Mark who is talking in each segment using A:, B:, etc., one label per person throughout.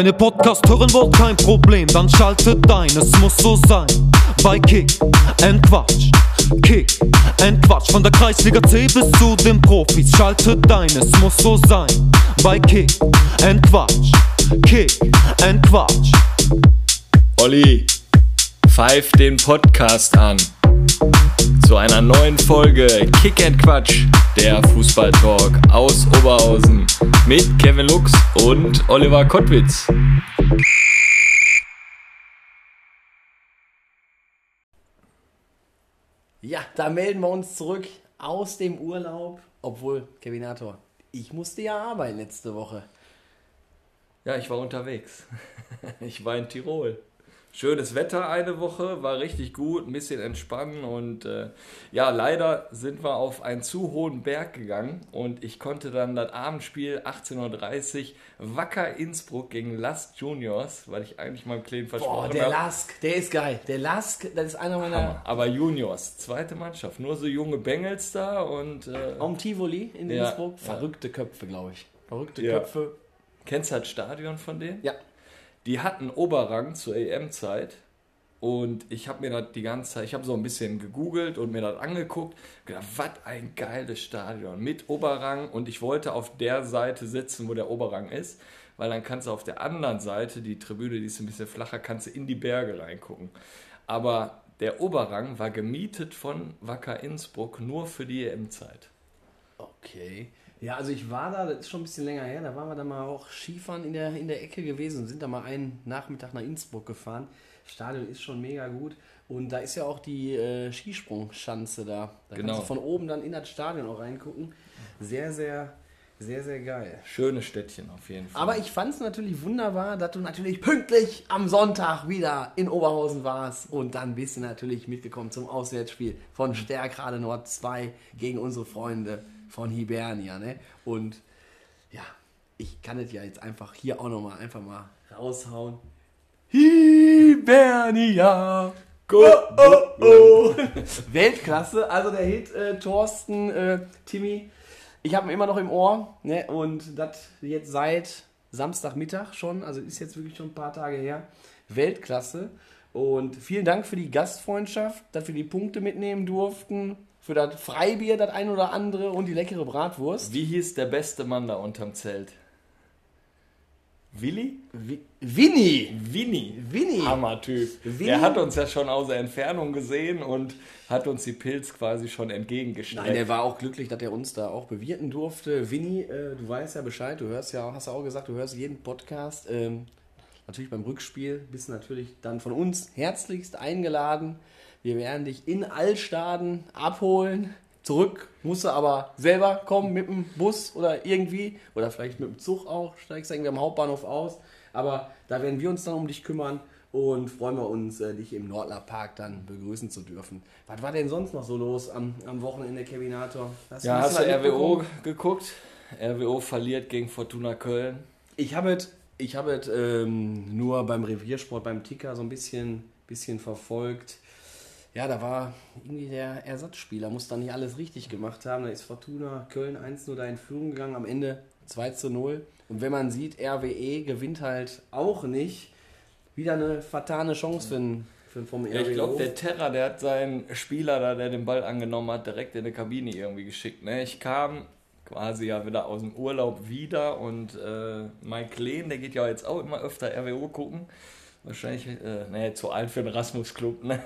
A: Wenn ihr Podcast hören wollt, kein Problem, dann schaltet ein, es muss so sein. Bei Kick and Quatsch, Kick and Quatsch, von der Kreisliga C bis zu den Profis, schaltet ein, es muss so sein. Bei Kick and Quatsch, Kick and Quatsch.
B: Olli, pfeif den Podcast an. Zu einer neuen Folge Kick and Quatsch, der Fußballtalk aus Oberhausen mit Kevin Lux und Oliver Kottwitz.
C: Ja, da melden wir uns zurück aus dem Urlaub. Obwohl, Kevinator, ich musste ja arbeiten letzte Woche.
B: Ja, ich war unterwegs. Ich war in Tirol. Schönes Wetter eine Woche, war richtig gut, ein bisschen entspannen und äh, ja, leider sind wir auf einen zu hohen Berg gegangen und ich konnte dann das Abendspiel 18.30 Uhr Wacker Innsbruck gegen Last Juniors, weil ich eigentlich meinem Kleinen versprochen
C: Boah, der
B: habe.
C: Lask, der ist geil. Der Lask, das ist einer meiner.
B: Hammer. Aber Juniors, zweite Mannschaft, nur so junge Bengels da und äh,
C: Am Tivoli in
B: Ja,
C: Innsbruck.
B: ja.
C: Verrückte Köpfe, glaube ich. Verrückte
B: Ja.
C: Köpfe.
B: kennst du das Stadion von denen?
C: Ja.
B: Die hatten Oberrang zur EM-Zeit und ich habe mir das die ganze Zeit, ich habe so ein bisschen gegoogelt und mir das angeguckt, gedacht, was ein geiles Stadion mit Oberrang und ich wollte auf der Seite sitzen, wo der Oberrang ist, weil dann kannst du auf der anderen Seite, die Tribüne, die ist ein bisschen flacher, kannst du in die Berge reingucken. Aber der Oberrang war gemietet von Wacker Innsbruck nur für die EM-Zeit.
C: Okay. Ja, also ich war da, das ist schon ein bisschen länger her, da waren wir dann mal auch Skifahren in der, in der Ecke gewesen und sind da mal einen Nachmittag nach Innsbruck gefahren. Das Stadion ist schon mega gut und da ist ja auch die äh, Skisprungschanze da. Da
B: Genau.
C: kannst du von oben dann in das Stadion auch reingucken. Sehr, sehr, sehr, sehr geil.
B: Schönes Städtchen auf jeden Fall.
C: Aber ich fand es natürlich wunderbar, dass du natürlich pünktlich am Sonntag wieder in Oberhausen warst und dann bist du natürlich mitgekommen zum Auswärtsspiel von Stärkrade Nord 2 gegen unsere Freunde von Hibernia. Ne? Und ja, ich kann es ja jetzt einfach hier auch nochmal einfach mal raushauen. Hibernia! Go, oh, oh. Weltklasse, also der Hit äh, Thorsten, äh, Timmy, ich habe ihn immer noch im Ohr ne? und das jetzt seit Samstagmittag schon, also ist jetzt wirklich schon ein paar Tage her. Weltklasse und vielen Dank für die Gastfreundschaft, dass wir die Punkte mitnehmen durften, für das Freibier, das ein oder andere und die leckere Bratwurst.
B: Wie hieß der beste Mann da unterm Zelt? Willi?
C: Wi- Winnie!
B: Winnie.
C: Winnie!
B: Hammer-Typ. Der hat uns ja schon aus der Entfernung gesehen und hat uns die Pilz quasi schon entgegengestreckt.
C: Nein, der war auch glücklich, dass er uns da auch bewirten durfte. Winnie, äh, du weißt ja Bescheid, du hörst ja, hast ja auch gesagt, du hörst jeden Podcast. Ähm, natürlich beim Rückspiel bist du natürlich dann von uns herzlichst eingeladen. Wir werden dich in Altstaden abholen. Zurück musst du aber selber kommen mit dem Bus oder irgendwie. Oder vielleicht mit dem Zug auch. Steigst irgendwie am Hauptbahnhof aus. Aber da werden wir uns dann um dich kümmern und freuen wir uns, äh, dich im Nordler Park dann begrüßen zu dürfen. Was war denn sonst noch so los am, am Wochenende, Kevinator? Hast
B: ja, hast du RWO geguckt? RWO verliert gegen Fortuna Köln.
C: Ich habe es ich hab ähm, nur beim Reviersport, beim Ticker so ein bisschen, bisschen verfolgt. Ja, da war irgendwie der Ersatzspieler, muss da nicht alles richtig gemacht haben. Da ist Fortuna Köln 1-0 da in Führung gegangen, am Ende 2-0. Und wenn man sieht, RWE gewinnt halt auch nicht, wieder eine fatale Chance für RWO.
B: Ja, ich glaube, der Terra, der hat seinen Spieler da, der den Ball angenommen hat, direkt in die Kabine irgendwie geschickt. Ne? Ich kam quasi ja wieder aus dem Urlaub wieder und äh, mein Kleen, der geht ja jetzt auch immer öfter RWO gucken. Wahrscheinlich, äh, nee, zu alt für den Rasmus-Club. Ne?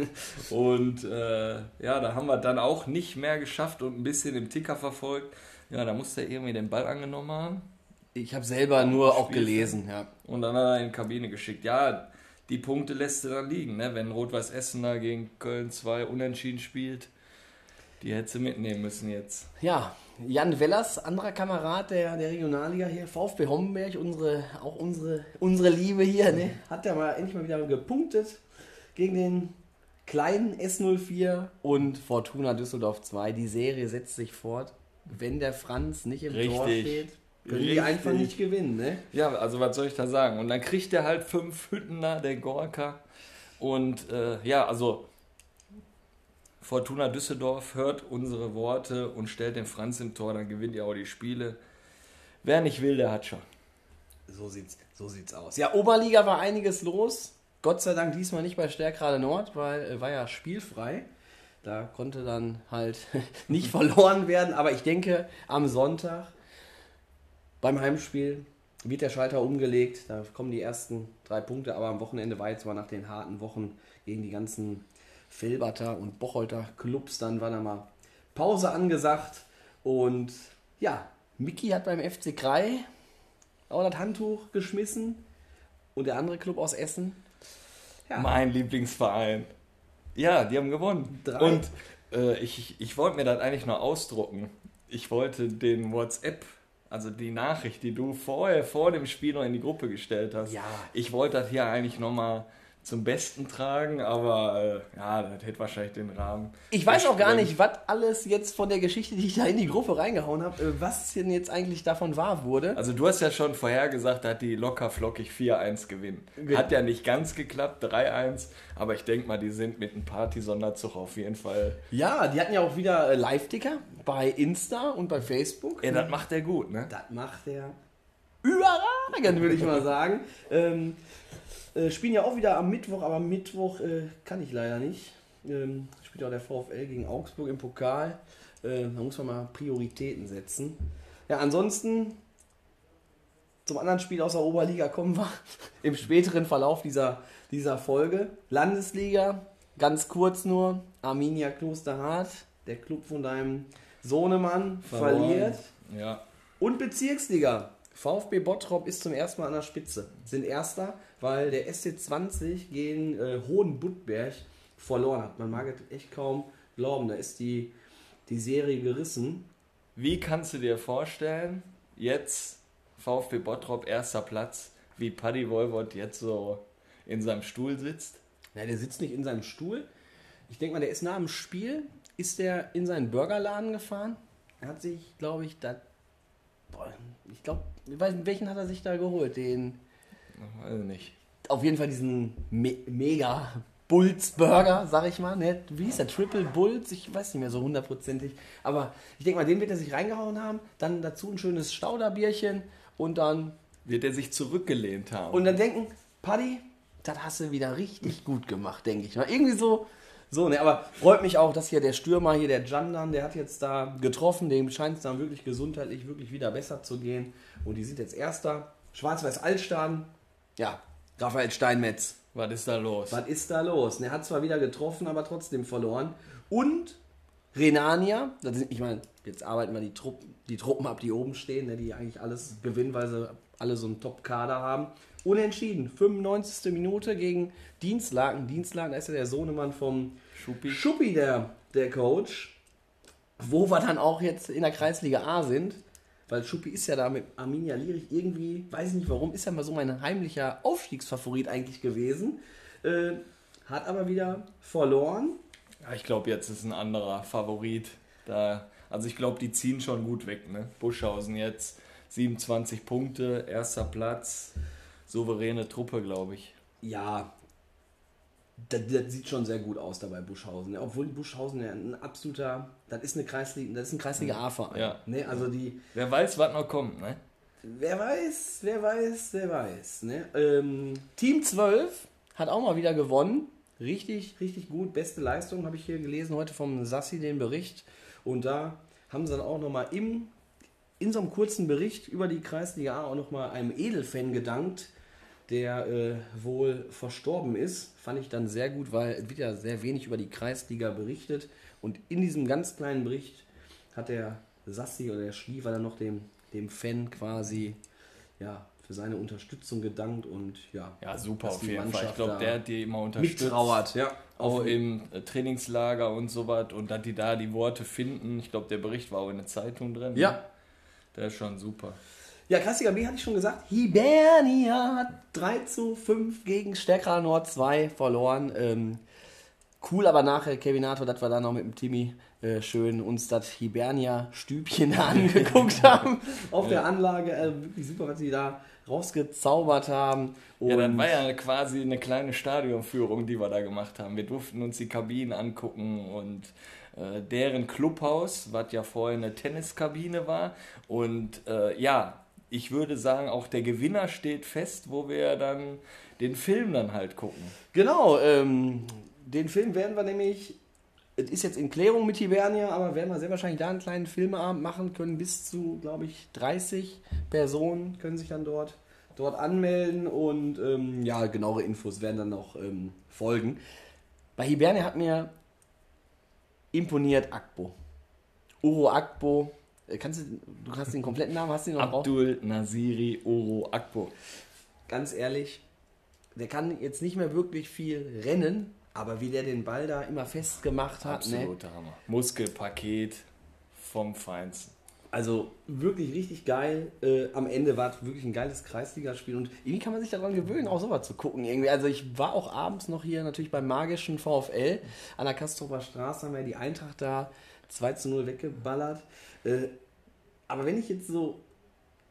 B: Und äh, ja, da haben wir dann auch nicht mehr geschafft und ein bisschen im Ticker verfolgt. Ja, da musste er irgendwie den Ball angenommen haben.
C: ich habe selber nur auch gelesen, ja.
B: Und dann hat er in die Kabine geschickt. Ja, die Punkte lässt du dann liegen, ne? wenn Rot-Weiß Essen da gegen Köln 2 unentschieden spielt. Die hättest du mitnehmen müssen jetzt.
C: Ja, Jan Wellers, anderer Kamerad der, der Regionalliga hier, VfB Hommenberg, unsere, auch unsere, unsere Liebe hier, ne, hat ja mal endlich mal wieder gepunktet gegen den kleinen S04 und Fortuna Düsseldorf 2. Die Serie setzt sich fort. Wenn der Franz nicht im Tor
B: Richtig.
C: steht, können die
B: Richtig.
C: einfach nicht gewinnen, ne?
B: Ja, also was soll ich da sagen? Und dann kriegt er halt fünf Hüttener, der Gorka. Und äh, ja, also Fortuna Düsseldorf hört unsere Worte und stellt den Franz im Tor, dann gewinnt ihr auch die Spiele. Wer nicht will, der hat schon.
C: So sieht's, so sieht's aus. Ja, Oberliga war einiges los. Gott sei Dank diesmal nicht bei Stärkrade Nord, weil äh, war ja spielfrei. Da konnte dann halt nicht verloren werden. Aber ich denke, am Sonntag beim Heimspiel wird der Schalter umgelegt. Da kommen die ersten drei Punkte. Aber am Wochenende war jetzt mal nach den harten Wochen gegen die ganzen Felberter und Bocholter Clubs. Dann war da mal Pause angesagt. Und ja, Mickey hat beim FC Krei auch das Handtuch geschmissen. Und der andere Club aus Essen.
B: Ja. Mein Lieblingsverein. Ja, die haben gewonnen.
C: Drei.
B: Und äh, ich, ich wollte mir das eigentlich nur ausdrucken. Ich wollte den WhatsApp, also die Nachricht, die du vorher vor dem Spiel noch in die Gruppe gestellt hast.
C: Ja.
B: Ich wollte das hier eigentlich nochmal zum Besten tragen, aber äh, ja, das hätte wahrscheinlich den Rahmen.
C: Ich weiß auch gar nicht, was alles jetzt von der Geschichte, die ich da in die Gruppe reingehauen habe, äh, was denn jetzt eigentlich davon wahr wurde.
B: Also du hast ja schon vorhergesagt, dass die locker flockig 4-1 gewinnen.
C: Ge-
B: Hat ja nicht ganz geklappt, 3-1, aber ich denke mal, die sind mit einem Party-Sonderzug auf jeden Fall.
C: Ja, die hatten ja auch wieder äh, Live-Ticker bei Insta und bei Facebook.
B: Ja, das macht er gut, ne?
C: Das macht er überragend, würde ich mal sagen. Ähm, äh, spielen ja auch wieder am Mittwoch, aber Mittwoch äh, kann ich leider nicht. Ähm, spielt auch der VfL gegen Augsburg im Pokal. Äh, da muss man mal Prioritäten setzen. Ja, ansonsten zum anderen Spiel aus der Oberliga kommen wir im späteren Verlauf dieser, dieser Folge. Landesliga, ganz kurz nur, Arminia Klosterhardt, der Club von deinem Sohnemann, verliert.
B: Ja.
C: Und Bezirksliga. VfB Bottrop ist zum ersten Mal an der Spitze. Sind Erster, weil der SC20 gegen äh, Hohenbuttberg verloren hat. Man mag es echt kaum glauben. Da ist die, die Serie gerissen.
B: Wie kannst du dir vorstellen, jetzt VfB Bottrop erster Platz, wie Paddy Wolwort jetzt so in seinem Stuhl sitzt?
C: Ja, der sitzt nicht in seinem Stuhl. Ich denke mal, der ist nach dem Spiel, ist der in seinen Burgerladen gefahren. Er hat sich, glaube ich, da. Boah, ich glaube, welchen hat er sich da geholt? Den.
B: Weiß ich nicht.
C: auf jeden Fall diesen Me mega Bulls Burger, sag ich mal. Ne? Wie hieß der? Triple Bulls? Ich weiß nicht mehr so hundertprozentig. Aber ich denke mal, den wird er sich reingehauen haben. Dann dazu ein schönes Stauderbierchen und dann.
B: Wird er sich zurückgelehnt haben?
C: Und dann denken, Paddy, das hast du wieder richtig gut gemacht, denke ich mal. Irgendwie so. So, ne, aber freut mich auch, dass hier der Stürmer, hier der Jandan, der hat jetzt da getroffen, dem scheint es dann wirklich gesundheitlich wirklich wieder besser zu gehen. Und die sind jetzt Erster. Schwarz-Weiß Altstaden, ja, Raphael Steinmetz,
B: Was ist da los?
C: was ist da los? Er hat zwar wieder getroffen, aber trotzdem verloren. Und Renania, sind, ich meine, jetzt arbeiten wir die Truppen, die Truppen ab, die oben stehen, ne, die eigentlich alles gewinnen, weil sie alle so einen Top-Kader haben. Unentschieden, 95. Minute gegen Dienstlaken. Dienstlaken, da ist ja der Sohnemann vom
B: Schuppi.
C: Schuppi, der, der Coach. Wo wir dann auch jetzt in der Kreisliga A sind. Weil Schuppi ist ja da mit Arminia Lierich irgendwie, weiß ich nicht warum, ist ja mal so mein heimlicher Aufstiegsfavorit eigentlich gewesen. Äh, hat aber wieder verloren.
B: Ja, ich glaube, jetzt ist ein anderer Favorit. Da, also ich glaube, die ziehen schon gut weg. Ne? Buschhausen jetzt 27 Punkte, erster Platz, souveräne Truppe, glaube ich.
C: Ja, das, das sieht schon sehr gut aus dabei Buschhausen. Obwohl Buschhausen ja ein absoluter, das ist eine Kreisliga, das ist ein Kreisliga A-Verein.
B: Ja.
C: Ne, also die,
B: Wer weiß, was noch kommt. Ne?
C: Wer weiß, wer weiß, wer weiß. Ne? Ähm, Team 12 hat auch mal wieder gewonnen. Richtig, richtig gut. Beste Leistung habe ich hier gelesen heute vom Sassi, den Bericht. Und da haben sie dann auch nochmal im, in so einem kurzen Bericht über die Kreisliga A auch nochmal einem Edelfan gedankt, der äh, wohl verstorben ist. Fand ich dann sehr gut, weil ja sehr wenig über die Kreisliga berichtet. Und in diesem ganz kleinen Bericht hat der Sassi oder der Schliefer dann noch dem, dem Fan quasi ja, für seine Unterstützung gedankt und ja,
B: Ja, super auf jeden Fall. Ich
C: Mannschaft
B: glaube, der hat die immer unterstützt.
C: mittrauert. Ja,
B: Auch im äh, Trainingslager und so was. Und dass die da die Worte finden. Ich glaube, der Bericht war auch in der Zeitung drin. ne?
C: Ja.
B: Der ist schon super.
C: Ja, Kreisliga B hatte ich schon gesagt. Hibernia hat 3 zu 5 gegen Stärkrade Nord 2 verloren. Ähm, cool, aber nachher, Kevinator, dass wir da noch mit dem Timmy äh, schön uns das Hibernia-Stübchen angeguckt haben. Auf der Anlage. Äh, wirklich super, was sie da rausgezaubert haben. Und
B: Ja, das war ja quasi eine kleine Stadionführung, die wir da gemacht haben. Wir durften uns die Kabinen angucken und äh, deren Clubhaus, was ja vorher eine Tenniskabine war. Und äh, ja, ich würde sagen, auch der Gewinner steht fest, wo wir dann den Film dann halt gucken.
C: Genau, ähm, den Film werden wir nämlich, es ist jetzt in Klärung mit Hibernia, aber werden wir sehr wahrscheinlich da einen kleinen Filmeabend machen können. Bis zu, glaube ich, 30 Personen können sich dann dort, dort anmelden und ähm, ja, genauere Infos werden dann noch ähm, folgen. Bei Hibernia hat mir imponiert Akbo. Uro Akbo. Äh, kannst du, du hast den kompletten Namen, hast du den noch drauf?
B: Abdul Nasiri Oro Akbo.
C: Ganz ehrlich, der kann jetzt nicht mehr wirklich viel rennen, aber wie der den Ball da immer festgemacht hat, ne?
B: Absoluter Hammer. Muskelpaket vom Feinsten.
C: Also wirklich richtig geil. Äh, am Ende war es wirklich ein geiles Kreisligaspiel und irgendwie kann man sich daran gewöhnen, auch sowas zu gucken. Irgendwie. Also ich war auch abends noch hier natürlich beim magischen VfL an der Kastrober Straße, haben wir die Eintracht da 2 zu 0 weggeballert. Äh, aber wenn ich jetzt so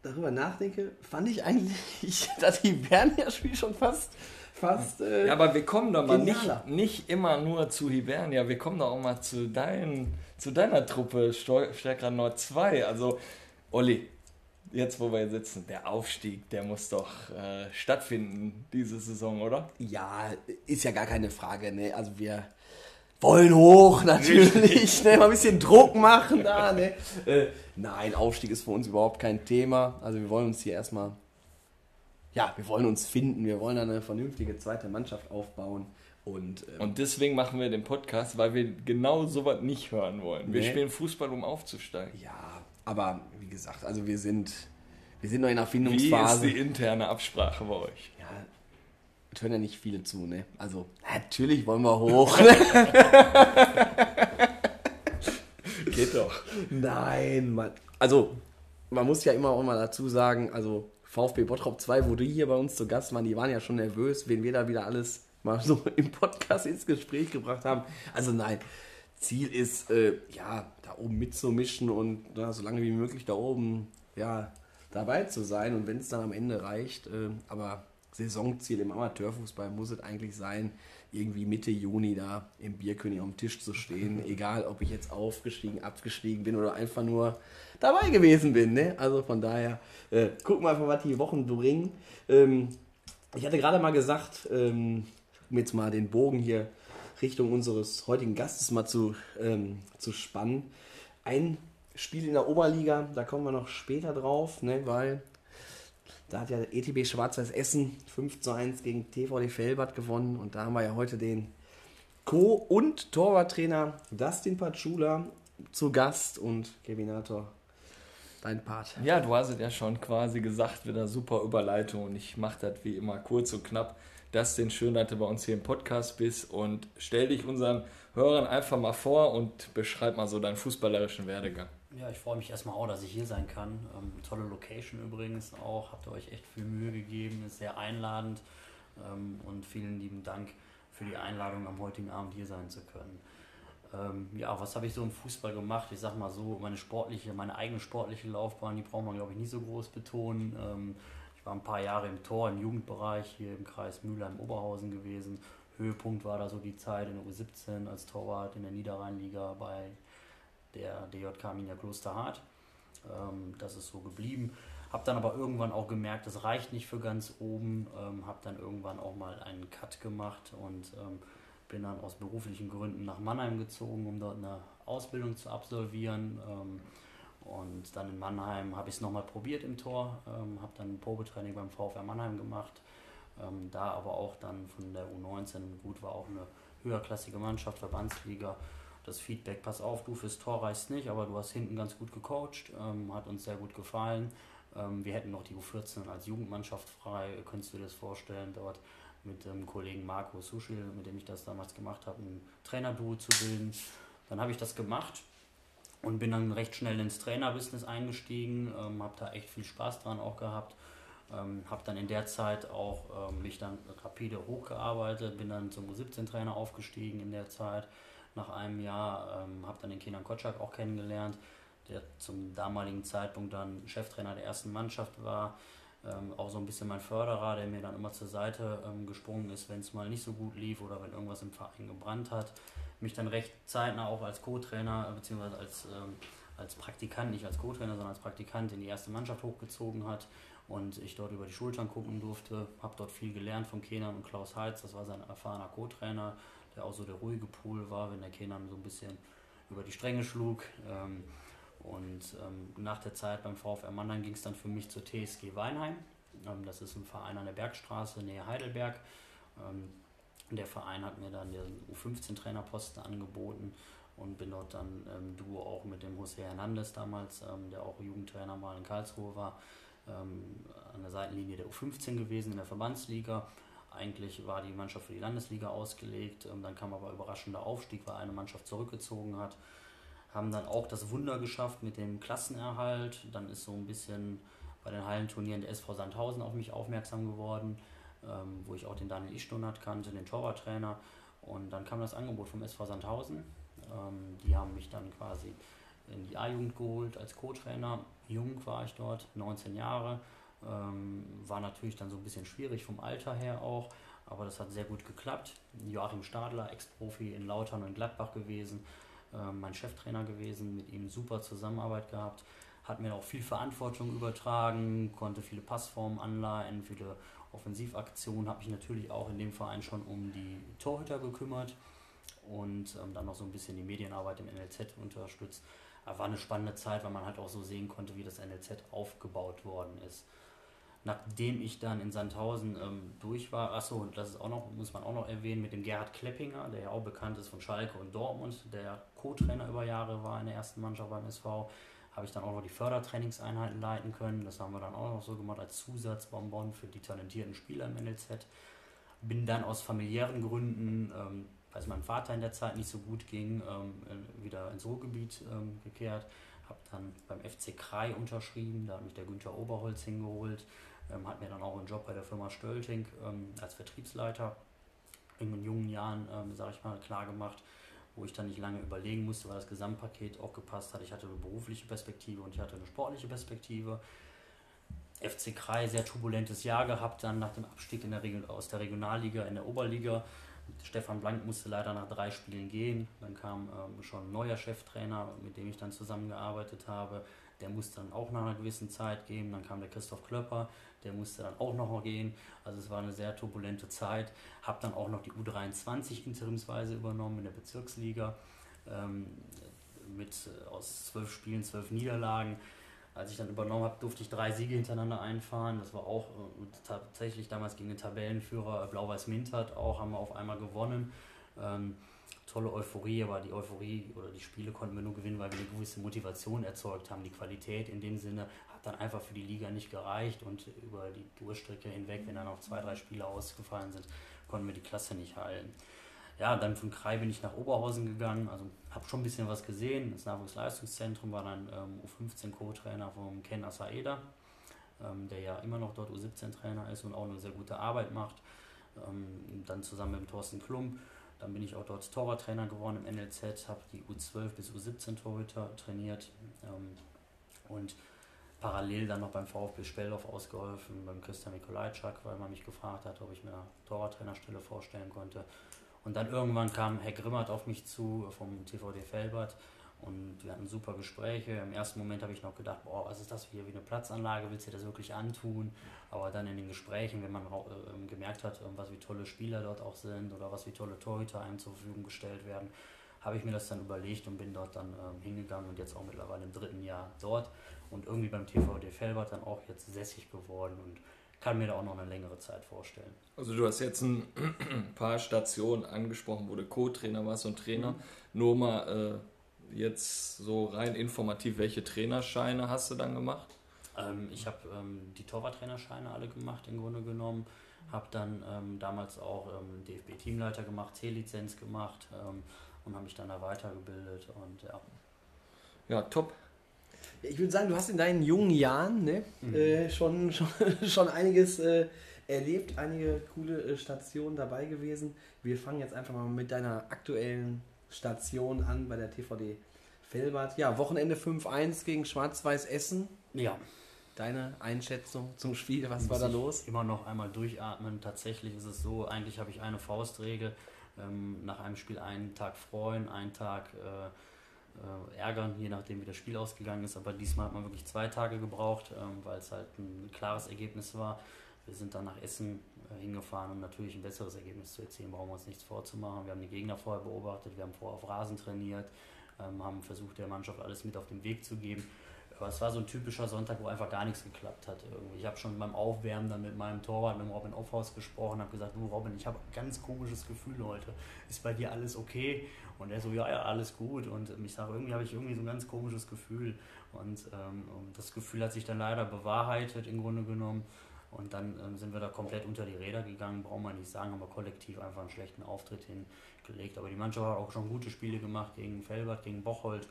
C: darüber nachdenke, fand ich eigentlich das Hibernia-Spiel schon fast, fast äh,
B: Ja, aber wir kommen doch mal
C: Genialer.
B: nicht, nicht immer nur zu Hibernia, wir kommen doch auch mal zu, dein, zu deiner Truppe Stärkrad Nord 2. Also, Olli, jetzt wo wir hier sitzen, der Aufstieg, der muss doch äh, stattfinden diese Saison, oder?
C: Ja, ist ja gar keine Frage. Ne? Also wir wollen hoch natürlich, ne? mal ein bisschen Druck machen da. Ne? Äh, nein, Aufstieg ist für uns überhaupt kein Thema. Also wir wollen uns hier erstmal, ja, wir wollen uns finden. Wir wollen eine vernünftige zweite Mannschaft aufbauen. Und, ähm,
B: Und deswegen machen wir den Podcast, weil wir genau sowas nicht hören wollen. Wir
C: Nee.
B: spielen Fußball, um aufzusteigen.
C: ja, aber wie gesagt, also wir sind, wir sind noch in der
B: Wie ist
C: Findungsphase.
B: die interne Absprache bei euch?
C: Ja, hören ja nicht viele zu, ne? Also, natürlich wollen wir hoch.
B: Geht doch.
C: Nein, Mann. Also, man muss ja immer auch mal dazu sagen, also VfB Bottrop 2, wo die hier bei uns zu Gast waren, die waren ja schon nervös, wen wir da wieder alles mal so im Podcast ins Gespräch gebracht haben. Also nein, Ziel ist, äh, ja, da oben mitzumischen und ja, so lange wie möglich da oben, ja, dabei zu sein. Und wenn es dann am Ende reicht, äh, aber Saisonziel im Amateurfußball muss es eigentlich sein, irgendwie Mitte Juni da im Bierkönig am Tisch zu stehen. Egal, ob ich jetzt aufgestiegen, abgestiegen bin oder einfach nur dabei gewesen bin. Ne? Also von daher, äh, gucken wir einfach, was die Wochen bringen. Ähm, ich hatte gerade mal gesagt, ähm, um jetzt mal den Bogen hier Richtung unseres heutigen Gastes mal zu, ähm, zu spannen. Ein Spiel in der Oberliga, da kommen wir noch später drauf, ne, weil da hat ja ETB Schwarz-Weiß Essen 5 zu 1 gegen TVD Felbert gewonnen und da haben wir ja heute den Co- und Torwarttrainer Dustin Patschula zu Gast und Kevinator, dein Part.
B: Ja, du hast es ja schon quasi gesagt, wieder super Überleitung und ich mache das wie immer kurz und knapp. Das den schön, dass du bei uns hier im Podcast bist und stell dich unseren Hörern einfach mal vor und beschreib mal so deinen fußballerischen Werdegang.
D: Ja, ich freue mich erstmal auch, dass ich hier sein kann. Ähm, tolle Location übrigens auch. Habt ihr euch echt viel Mühe gegeben, ist sehr einladend. Ähm, und vielen lieben Dank für die Einladung, am heutigen Abend hier sein zu können. Ähm, ja, was habe ich so im Fußball gemacht? Ich sag mal so, meine sportliche, meine eigene sportliche Laufbahn, die braucht man glaube ich nicht so groß betonen. Ähm, ich war ein paar Jahre im Tor, im Jugendbereich hier im Kreis Mülheim-Oberhausen gewesen. Höhepunkt war da so die Zeit in der U17 als Torwart in der Niederrheinliga bei der DJK Arminia Klosterhardt. Ähm, das ist so geblieben. Habe dann aber irgendwann auch gemerkt, das reicht nicht für ganz oben. Ähm, habe dann irgendwann auch mal einen Cut gemacht und ähm, bin dann aus beruflichen Gründen nach Mannheim gezogen, um dort eine Ausbildung zu absolvieren. Ähm, und dann in Mannheim habe ich es nochmal probiert im Tor, ähm, habe dann ein Probetraining beim VfR Mannheim gemacht. Ähm, da aber auch dann von der U19, gut, war auch eine höherklassige Mannschaft, Verbandsliga. Das Feedback, pass auf, du fürs Tor reichst nicht, aber du hast hinten ganz gut gecoacht, ähm, hat uns sehr gut gefallen. Ähm, wir hätten noch die U14 als Jugendmannschaft frei, könntest du dir das vorstellen, dort mit dem Kollegen Marco Suschil, mit dem ich das damals gemacht habe, ein Trainerduo zu bilden. Dann habe ich das gemacht und bin dann recht schnell ins Trainerbusiness eingestiegen, ähm, habe da echt viel Spaß dran auch gehabt. Ähm, habe dann in der Zeit auch ähm, mich dann rapide hochgearbeitet, bin dann zum U17-Trainer aufgestiegen in der Zeit nach einem Jahr, ähm, habe dann den Kenan Kotschak auch kennengelernt, der zum damaligen Zeitpunkt dann Cheftrainer der ersten Mannschaft war, ähm, auch so ein bisschen mein Förderer, der mir dann immer zur Seite ähm, gesprungen ist, wenn es mal nicht so gut lief oder wenn irgendwas im Verein gebrannt hat. Mich dann recht zeitnah auch als Co-Trainer bzw. als ähm, als Praktikant, nicht als Co-Trainer, sondern als Praktikant in die erste Mannschaft hochgezogen hat und ich dort über die Schultern gucken durfte. Habe dort viel gelernt von Kenan und Klaus Heitz, das war sein erfahrener Co-Trainer, der auch so der ruhige Pool war, wenn der Kenan so ein bisschen über die Stränge schlug. Ähm, und ähm, nach der Zeit beim VfR Mannheim ging es dann für mich zur TSG Weinheim. Ähm, das ist ein Verein an der Bergstraße, nähe Heidelberg. Ähm, der Verein hat mir dann den U15-Trainerposten angeboten und bin dort dann ähm, Duo auch mit dem José Hernandez damals, ähm, der auch Jugendtrainer mal in Karlsruhe war, ähm, an der Seitenlinie der U15 gewesen in der Verbandsliga. Eigentlich war die Mannschaft für die Landesliga ausgelegt, ähm, dann kam aber überraschender Aufstieg, weil eine Mannschaft zurückgezogen hat. Haben dann auch das Wunder geschafft mit dem Klassenerhalt. Dann ist so ein bisschen bei den Hallenturnieren der SV Sandhausen auf mich aufmerksam geworden ähm, wo ich auch den Daniel Ischtonat kannte, den Torwarttrainer. Und dann kam das Angebot vom SV Sandhausen. Ähm, die haben mich dann quasi in die A-Jugend geholt als Co-Trainer. Jung war ich dort, 19 Jahre. Ähm, war natürlich dann so ein bisschen schwierig vom Alter her auch, aber das hat sehr gut geklappt. Joachim Stadler, Ex-Profi in Lautern und Gladbach gewesen, ähm, mein Cheftrainer gewesen, mit ihm super Zusammenarbeit gehabt, hat mir auch viel Verantwortung übertragen, konnte viele Passformen anleihen, viele Offensivaktion habe ich natürlich auch in dem Verein schon um die Torhüter gekümmert und ähm, dann noch so ein bisschen die Medienarbeit im NLZ unterstützt. War eine spannende Zeit, weil man halt auch so sehen konnte, wie das NLZ aufgebaut worden ist. Nachdem ich dann in Sandhausen ähm, durch war, achso, und das ist auch noch, muss man auch noch erwähnen, mit dem Gerhard Kleppinger, der ja auch bekannt ist von Schalke und Dortmund, der Co-Trainer über Jahre war in der ersten Mannschaft beim SV, habe ich dann auch noch die Fördertrainingseinheiten leiten können. Das haben wir dann auch noch so gemacht als Zusatzbonbon für die talentierten Spieler im NLZ. Bin dann aus familiären Gründen, ähm, weil es meinem Vater in der Zeit nicht so gut ging, ähm, wieder ins Ruhrgebiet ähm, gekehrt. Habe dann beim FC Krai unterschrieben, da hat mich der Günther Oberholz hingeholt, ähm, hat mir dann auch einen Job bei der Firma Stölting ähm, als Vertriebsleiter in jungen Jahren, ähm, sage ich mal, klar gemacht wo ich dann nicht lange überlegen musste, weil das Gesamtpaket auch gepasst hat. Ich hatte eine berufliche Perspektive und ich hatte eine sportliche Perspektive. FC Krei, sehr turbulentes Jahr gehabt, dann nach dem Abstieg in der aus der Regionalliga in der Oberliga. Stefan Blank musste leider nach drei Spielen gehen. Dann kam ähm, schon ein neuer Cheftrainer, mit dem ich dann zusammengearbeitet habe. Der musste dann auch nach einer gewissen Zeit gehen. Dann kam der Christoph Klöpper, der musste dann auch noch gehen. Also es war eine sehr turbulente Zeit. Habe dann auch noch die U23 interimsweise übernommen in der Bezirksliga ähm, mit äh, aus zwölf Spielen, zwölf Niederlagen. Als ich dann übernommen habe, durfte ich drei Siege hintereinander einfahren. Das war auch äh, tatsächlich damals gegen den Tabellenführer äh, Blau-Weiß Mintert auch, haben wir auf einmal gewonnen. Ähm, tolle Euphorie, aber die Euphorie oder die Spiele konnten wir nur gewinnen, weil wir eine gewisse Motivation erzeugt haben. Die Qualität in dem Sinne hat dann einfach für die Liga nicht gereicht und über die Durchstrecke hinweg, wenn dann noch zwei, drei Spiele ausgefallen sind, konnten wir die Klasse nicht halten. Ja, dann von Krai bin ich nach Oberhausen gegangen, also habe schon ein bisschen was gesehen. Das Nachwuchsleistungszentrum war dann ähm, U15 Co-Trainer von Ken Asaeda, ähm, der ja immer noch dort U17-Trainer ist und auch eine sehr gute Arbeit macht. Ähm, dann zusammen mit Thorsten Klump dann bin ich auch dort Torwarttrainer geworden im NLZ, habe die U12 bis U17 Torhüter trainiert ähm, und parallel dann noch beim VfB Speldorf ausgeholfen, beim Christian Mikolajczak, weil man mich gefragt hat, ob ich mir eine Torwarttrainerstelle vorstellen konnte. Und dann irgendwann kam Herr Grimmert auf mich zu vom TVD Felbert und wir hatten super Gespräche. Im ersten Moment habe ich noch gedacht, boah, was ist das hier wie eine Platzanlage, willst du dir das wirklich antun? Aber dann in den Gesprächen, wenn man äh, gemerkt hat, ähm, was wie tolle Spieler dort auch sind oder was wie tolle Torhüter einem zur Verfügung gestellt werden, habe ich mir das dann überlegt und bin dort dann ähm, hingegangen und jetzt auch mittlerweile im dritten Jahr dort und irgendwie beim TVD Felbert dann auch jetzt sässig geworden und kann mir da auch noch eine längere Zeit vorstellen.
B: Also du hast jetzt ein paar Stationen angesprochen, wo du Co-Trainer warst und Trainer. Mhm. Nur mal äh, jetzt so rein informativ, welche Trainerscheine hast du dann gemacht?
D: Ähm, ich habe ähm, die Torwarttrainerscheine alle gemacht, im Grunde genommen. Habe dann ähm, damals auch ähm, DFB-Teamleiter gemacht, C-Lizenz gemacht ähm, und habe mich dann da weitergebildet. Und ja.
B: Ja, top.
C: Ich würde sagen, du hast in deinen jungen Jahren ne, mhm. äh, schon, schon, schon einiges äh, erlebt, einige coole äh, Stationen dabei gewesen. Wir fangen jetzt einfach mal mit deiner aktuellen Station an bei der TVD Felbert. Ja, Wochenende 5-1 gegen Schwarz-Weiß Essen.
D: Ja.
C: Deine Einschätzung zum Spiel, was war da los?
D: Immer noch einmal durchatmen. Tatsächlich ist es so, eigentlich habe ich eine Faustregel. Ähm, nach einem Spiel einen Tag freuen, einen Tag äh, äh, ärgern, je nachdem wie das Spiel ausgegangen ist. Aber diesmal hat man wirklich zwei Tage gebraucht, ähm, weil es halt ein klares Ergebnis war. Wir sind dann nach Essen hingefahren, um natürlich ein besseres Ergebnis zu erzielen. Brauchen wir uns nichts vorzumachen. Wir haben die Gegner vorher beobachtet, wir haben vorher auf Rasen trainiert, ähm, haben versucht, der Mannschaft alles mit auf den Weg zu geben. Aber es war so ein typischer Sonntag, wo einfach gar nichts geklappt hat. Irgendwie. Ich habe schon beim Aufwärmen dann mit meinem Torwart, mit Robin Offhaus gesprochen, habe gesagt, du Robin, ich habe ein ganz komisches Gefühl heute. Ist bei dir alles okay? Und er so, ja, ja, alles gut. Und ich sage, irgendwie habe ich irgendwie so ein ganz komisches Gefühl. Und ähm, das Gefühl hat sich dann leider bewahrheitet im Grunde genommen. Und dann ähm, sind wir da komplett unter die Räder gegangen, brauchen wir nicht sagen, haben wir kollektiv einfach einen schlechten Auftritt hingelegt. Aber die Mannschaft hat auch schon gute Spiele gemacht gegen Felbert, gegen Bocholt.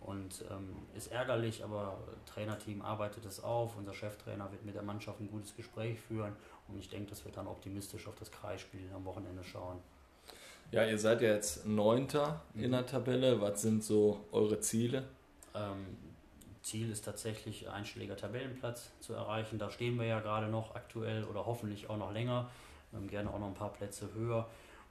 D: Und ähm, ist ärgerlich, aber Trainerteam arbeitet es auf. Unser Cheftrainer wird mit der Mannschaft ein gutes Gespräch führen. Und ich denke, dass wir dann optimistisch auf das Kreisspiel am Wochenende schauen.
B: Ja, ihr seid ja jetzt Neunter mhm. in der Tabelle. Was sind so eure Ziele?
D: Ähm, Ziel ist tatsächlich, einstelliger Tabellenplatz zu erreichen. Da stehen wir ja gerade noch aktuell oder hoffentlich auch noch länger. Ähm, gerne auch noch ein paar Plätze höher.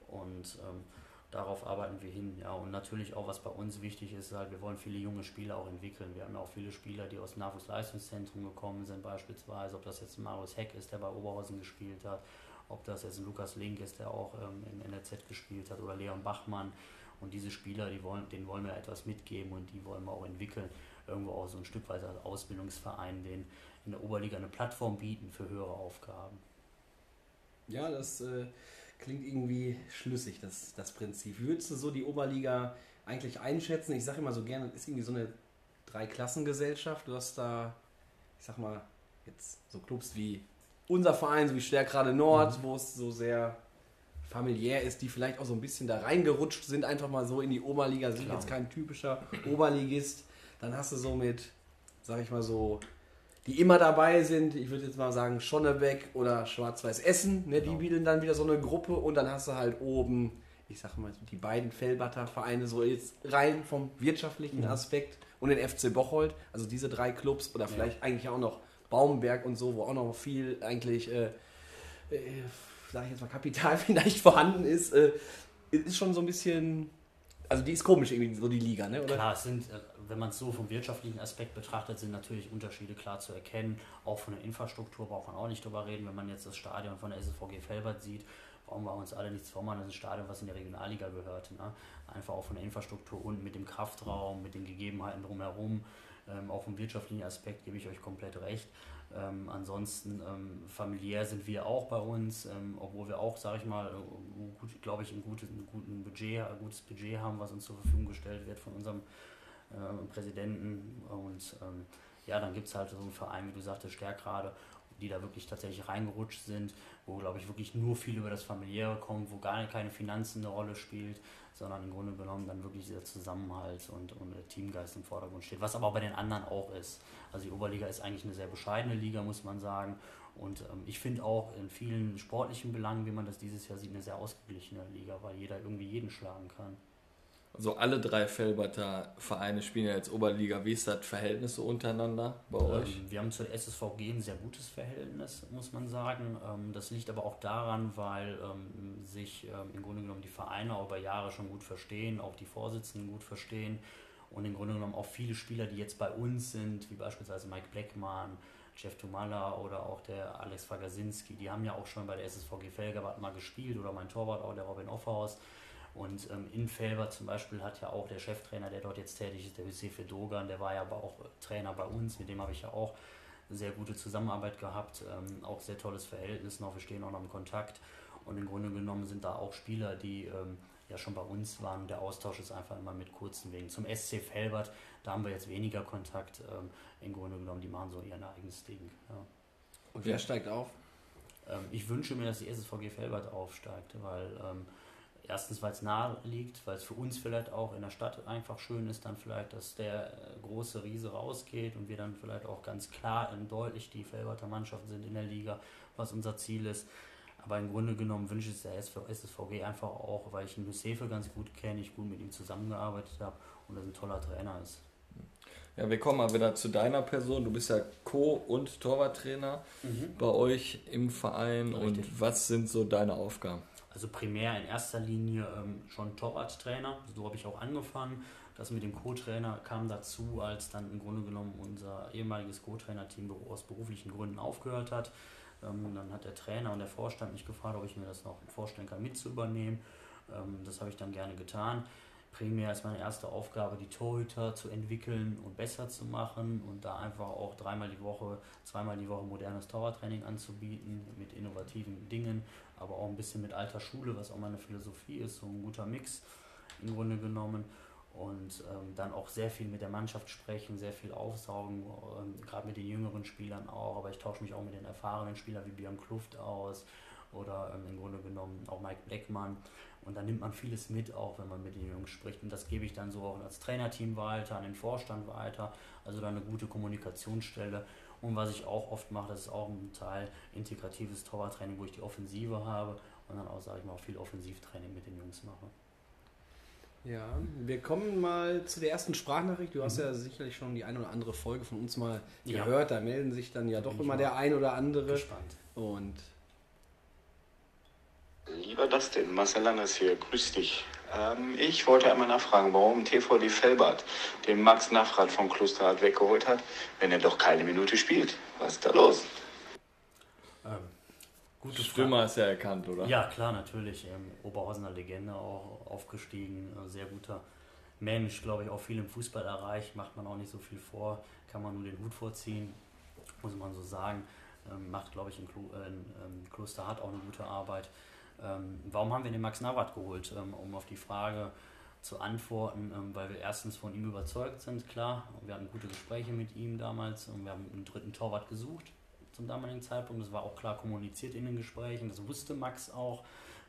D: Und ähm, darauf arbeiten wir hin. Ja, und natürlich auch, was bei uns wichtig ist, halt, wir wollen viele junge Spieler auch entwickeln. Wir haben auch viele Spieler, die aus dem Nachwuchsleistungszentrum gekommen sind, beispielsweise, ob das jetzt Marius Heck ist, der bei Oberhausen gespielt hat, ob das jetzt ein Lukas Link ist, der auch ähm, im NRZ gespielt hat, oder Leon Bachmann. Und diese Spieler, die wollen, denen wollen wir etwas mitgeben und die wollen wir auch entwickeln. Irgendwo auch so ein Stück weit als Ausbildungsverein, den in der Oberliga eine Plattform bieten für höhere Aufgaben.
C: Ja, das äh, klingt irgendwie schlüssig, das, das Prinzip. Wie würdest du so die Oberliga eigentlich einschätzen? Ich sage immer so gerne, das ist irgendwie so eine Dreiklassengesellschaft. Du hast da, ich sag mal, jetzt so Clubs wie unser Verein, so wie Stärkrade Nord, mhm. wo es so sehr familiär ist, die vielleicht auch so ein bisschen da reingerutscht sind, einfach mal so in die Oberliga, sind Klar. jetzt kein typischer Oberligist. Dann hast du so mit, sag ich mal so, die immer dabei sind. Ich würde jetzt mal sagen Schonnebeck oder Schwarz-Weiß Essen. Ne, genau. Die bieten dann wieder so eine Gruppe und dann hast du halt oben, ich sag mal, die beiden Fellbatter Vereine so jetzt rein vom wirtschaftlichen mhm. Aspekt und den FC Bocholt. Also diese drei Clubs oder vielleicht ja. eigentlich auch noch Baumberg und so, wo auch noch viel eigentlich, äh, äh, sag ich jetzt mal, Kapital vielleicht vorhanden ist. Äh, ist schon so ein bisschen also die ist komisch irgendwie, so die Liga, ne?
D: Oder? Klar, es sind, äh, wenn man es so vom wirtschaftlichen Aspekt betrachtet, sind natürlich Unterschiede klar zu erkennen. Auch von der Infrastruktur braucht man auch nicht drüber reden. Wenn man jetzt das Stadion von der SSVG Felbert sieht, brauchen wir uns alle nichts vormachen. Das ist ein Stadion, was in die Regionalliga gehört. Ne? Einfach auch von der Infrastruktur und mit dem Kraftraum, mit den Gegebenheiten drumherum. Ähm, auch vom wirtschaftlichen Aspekt gebe ich euch komplett recht. Ähm, ansonsten ähm, familiär sind wir auch bei uns, ähm, obwohl wir auch, sage ich mal, gut, glaube ich, ein gutes, ein guten Budget, ein gutes Budget haben, was uns zur Verfügung gestellt wird von unserem äh, Präsidenten. Und ähm, ja, dann gibt es halt so einen Verein, wie du sagtest, Stärkrade, die da wirklich tatsächlich reingerutscht sind, wo, glaube ich, wirklich nur viel über das Familiäre kommt, wo gar keine Finanzen eine Rolle spielt, sondern im Grunde genommen dann wirklich dieser Zusammenhalt und, und Teamgeist im Vordergrund steht, was aber bei den anderen auch ist. Also die Oberliga ist eigentlich eine sehr bescheidene Liga, muss man sagen. Und ähm, ich finde auch in vielen sportlichen Belangen, wie man das dieses Jahr sieht, eine sehr ausgeglichene Liga, weil jeder irgendwie jeden schlagen kann.
B: Also alle drei Felberter Vereine spielen ja jetzt Oberliga. Wie ist das Verhältnis so untereinander bei ähm, euch?
D: Wir haben zur SSVG ein sehr gutes Verhältnis, muss man sagen. Ähm, das liegt aber auch daran, weil ähm, sich ähm, im Grunde genommen die Vereine auch über Jahre schon gut verstehen, auch die Vorsitzenden gut verstehen und im Grunde genommen auch viele Spieler, die jetzt bei uns sind, wie beispielsweise Mike Blackman, Jeff Tumala oder auch der Alex Fagasinski, die haben ja auch schon bei der SSVG Felgerbad mal gespielt oder mein Torwart auch der Robin Offhaus. Und ähm, in Felber zum Beispiel hat ja auch der Cheftrainer, der dort jetzt tätig ist, der Josefe Dogan, der war ja aber auch Trainer bei uns, mit dem habe ich ja auch sehr gute Zusammenarbeit gehabt, ähm, auch sehr tolles Verhältnis noch, wir stehen auch noch im Kontakt. Und im Grunde genommen sind da auch Spieler, die ähm, ja schon bei uns waren. Der Austausch ist einfach immer mit kurzen Wegen. Zum SC Felbert, da haben wir jetzt weniger Kontakt. Ähm, Im Grunde genommen, die machen so ihren eigenes Ding. Ja.
C: Und wer steigt auf?
D: Ähm, ich wünsche mir, dass die SSVG Felbert aufsteigt, weil ähm, erstens, weil es nahe liegt, weil es für uns vielleicht auch in der Stadt einfach schön ist, dann vielleicht, dass der äh, große Riese rausgeht und wir dann vielleicht auch ganz klar und deutlich die Felberter Mannschaften sind in der Liga, was unser Ziel ist. Aber im Grunde genommen wünsche ich es der SSVG einfach auch, weil ich den Josefe ganz gut kenne, ich gut mit ihm zusammengearbeitet habe und er ein toller Trainer ist.
B: Ja, wir kommen mal wieder zu deiner Person. Du bist ja Co- und Torwarttrainer mhm. bei euch im Verein. Richtig. Und was sind so deine Aufgaben?
D: Also primär in erster Linie ähm, schon Torwarttrainer. So habe ich auch angefangen. Das mit dem Co-Trainer kam dazu, als dann im Grunde genommen unser ehemaliges Co-Trainer-Team aus beruflichen Gründen aufgehört hat. Ähm, dann hat der Trainer und der Vorstand mich gefragt, ob ich mir das noch vorstellen kann, mit zu übernehmen. Ähm, das habe ich dann gerne getan. Primär ist meine erste Aufgabe, die Torhüter zu entwickeln und besser zu machen und da einfach auch dreimal die Woche, zweimal die Woche modernes Torwarttraining anzubieten mit innovativen Dingen, aber auch ein bisschen mit alter Schule, was auch meine Philosophie ist, so ein guter Mix im Grunde genommen. Und ähm, dann auch sehr viel mit der Mannschaft sprechen, sehr viel aufsaugen, ähm, gerade mit den jüngeren Spielern auch, aber ich tausche mich auch mit den erfahrenen Spielern wie Björn Kluft aus oder ähm, im Grunde genommen auch Mike Blackman und dann nimmt man vieles mit, auch wenn man mit den Jungs spricht. Und das gebe ich dann so auch als Trainerteam weiter, an den Vorstand weiter. Also da eine gute Kommunikationsstelle. Und was ich auch oft mache, das ist auch ein Teil integratives Torwarttraining, wo ich die Offensive habe und dann auch, sage ich mal, auch viel Offensivtraining mit den Jungs mache.
C: Ja, wir kommen mal zu der ersten Sprachnachricht. Du hast mhm. ja sicherlich schon die eine oder andere Folge von uns mal ja. gehört. Da melden sich dann ja doch immer der ein oder andere.
D: Gespannt.
C: Und
E: Lieber Dustin, Marcel Landers hier, grüß dich. Ähm, ich wollte einmal nachfragen, warum TVD Felbert den Max Nafrat vom Klosterhardt weggeholt hat, wenn er doch keine Minute spielt. Was ist da los?
B: Ähm, gute Stimme hast du ja erkannt, oder?
D: Ja, klar, natürlich. Ähm, Oberhausener Legende auch aufgestiegen, äh, sehr guter Mensch, glaube ich, auch viel im Fußball erreicht, macht man auch nicht so viel vor, kann man nur den Hut vorziehen, muss man so sagen. Ähm, macht, glaube ich, in, Klo äh, in ähm, Klosterhardt auch eine gute Arbeit. Ähm, warum haben wir den Max Navrat geholt? Ähm, um auf die Frage zu antworten, ähm, weil wir erstens von ihm überzeugt sind, klar. Wir hatten gute Gespräche mit ihm damals und wir haben einen dritten Torwart gesucht zum damaligen Zeitpunkt. Das war auch klar kommuniziert in den Gesprächen. Das wusste Max auch,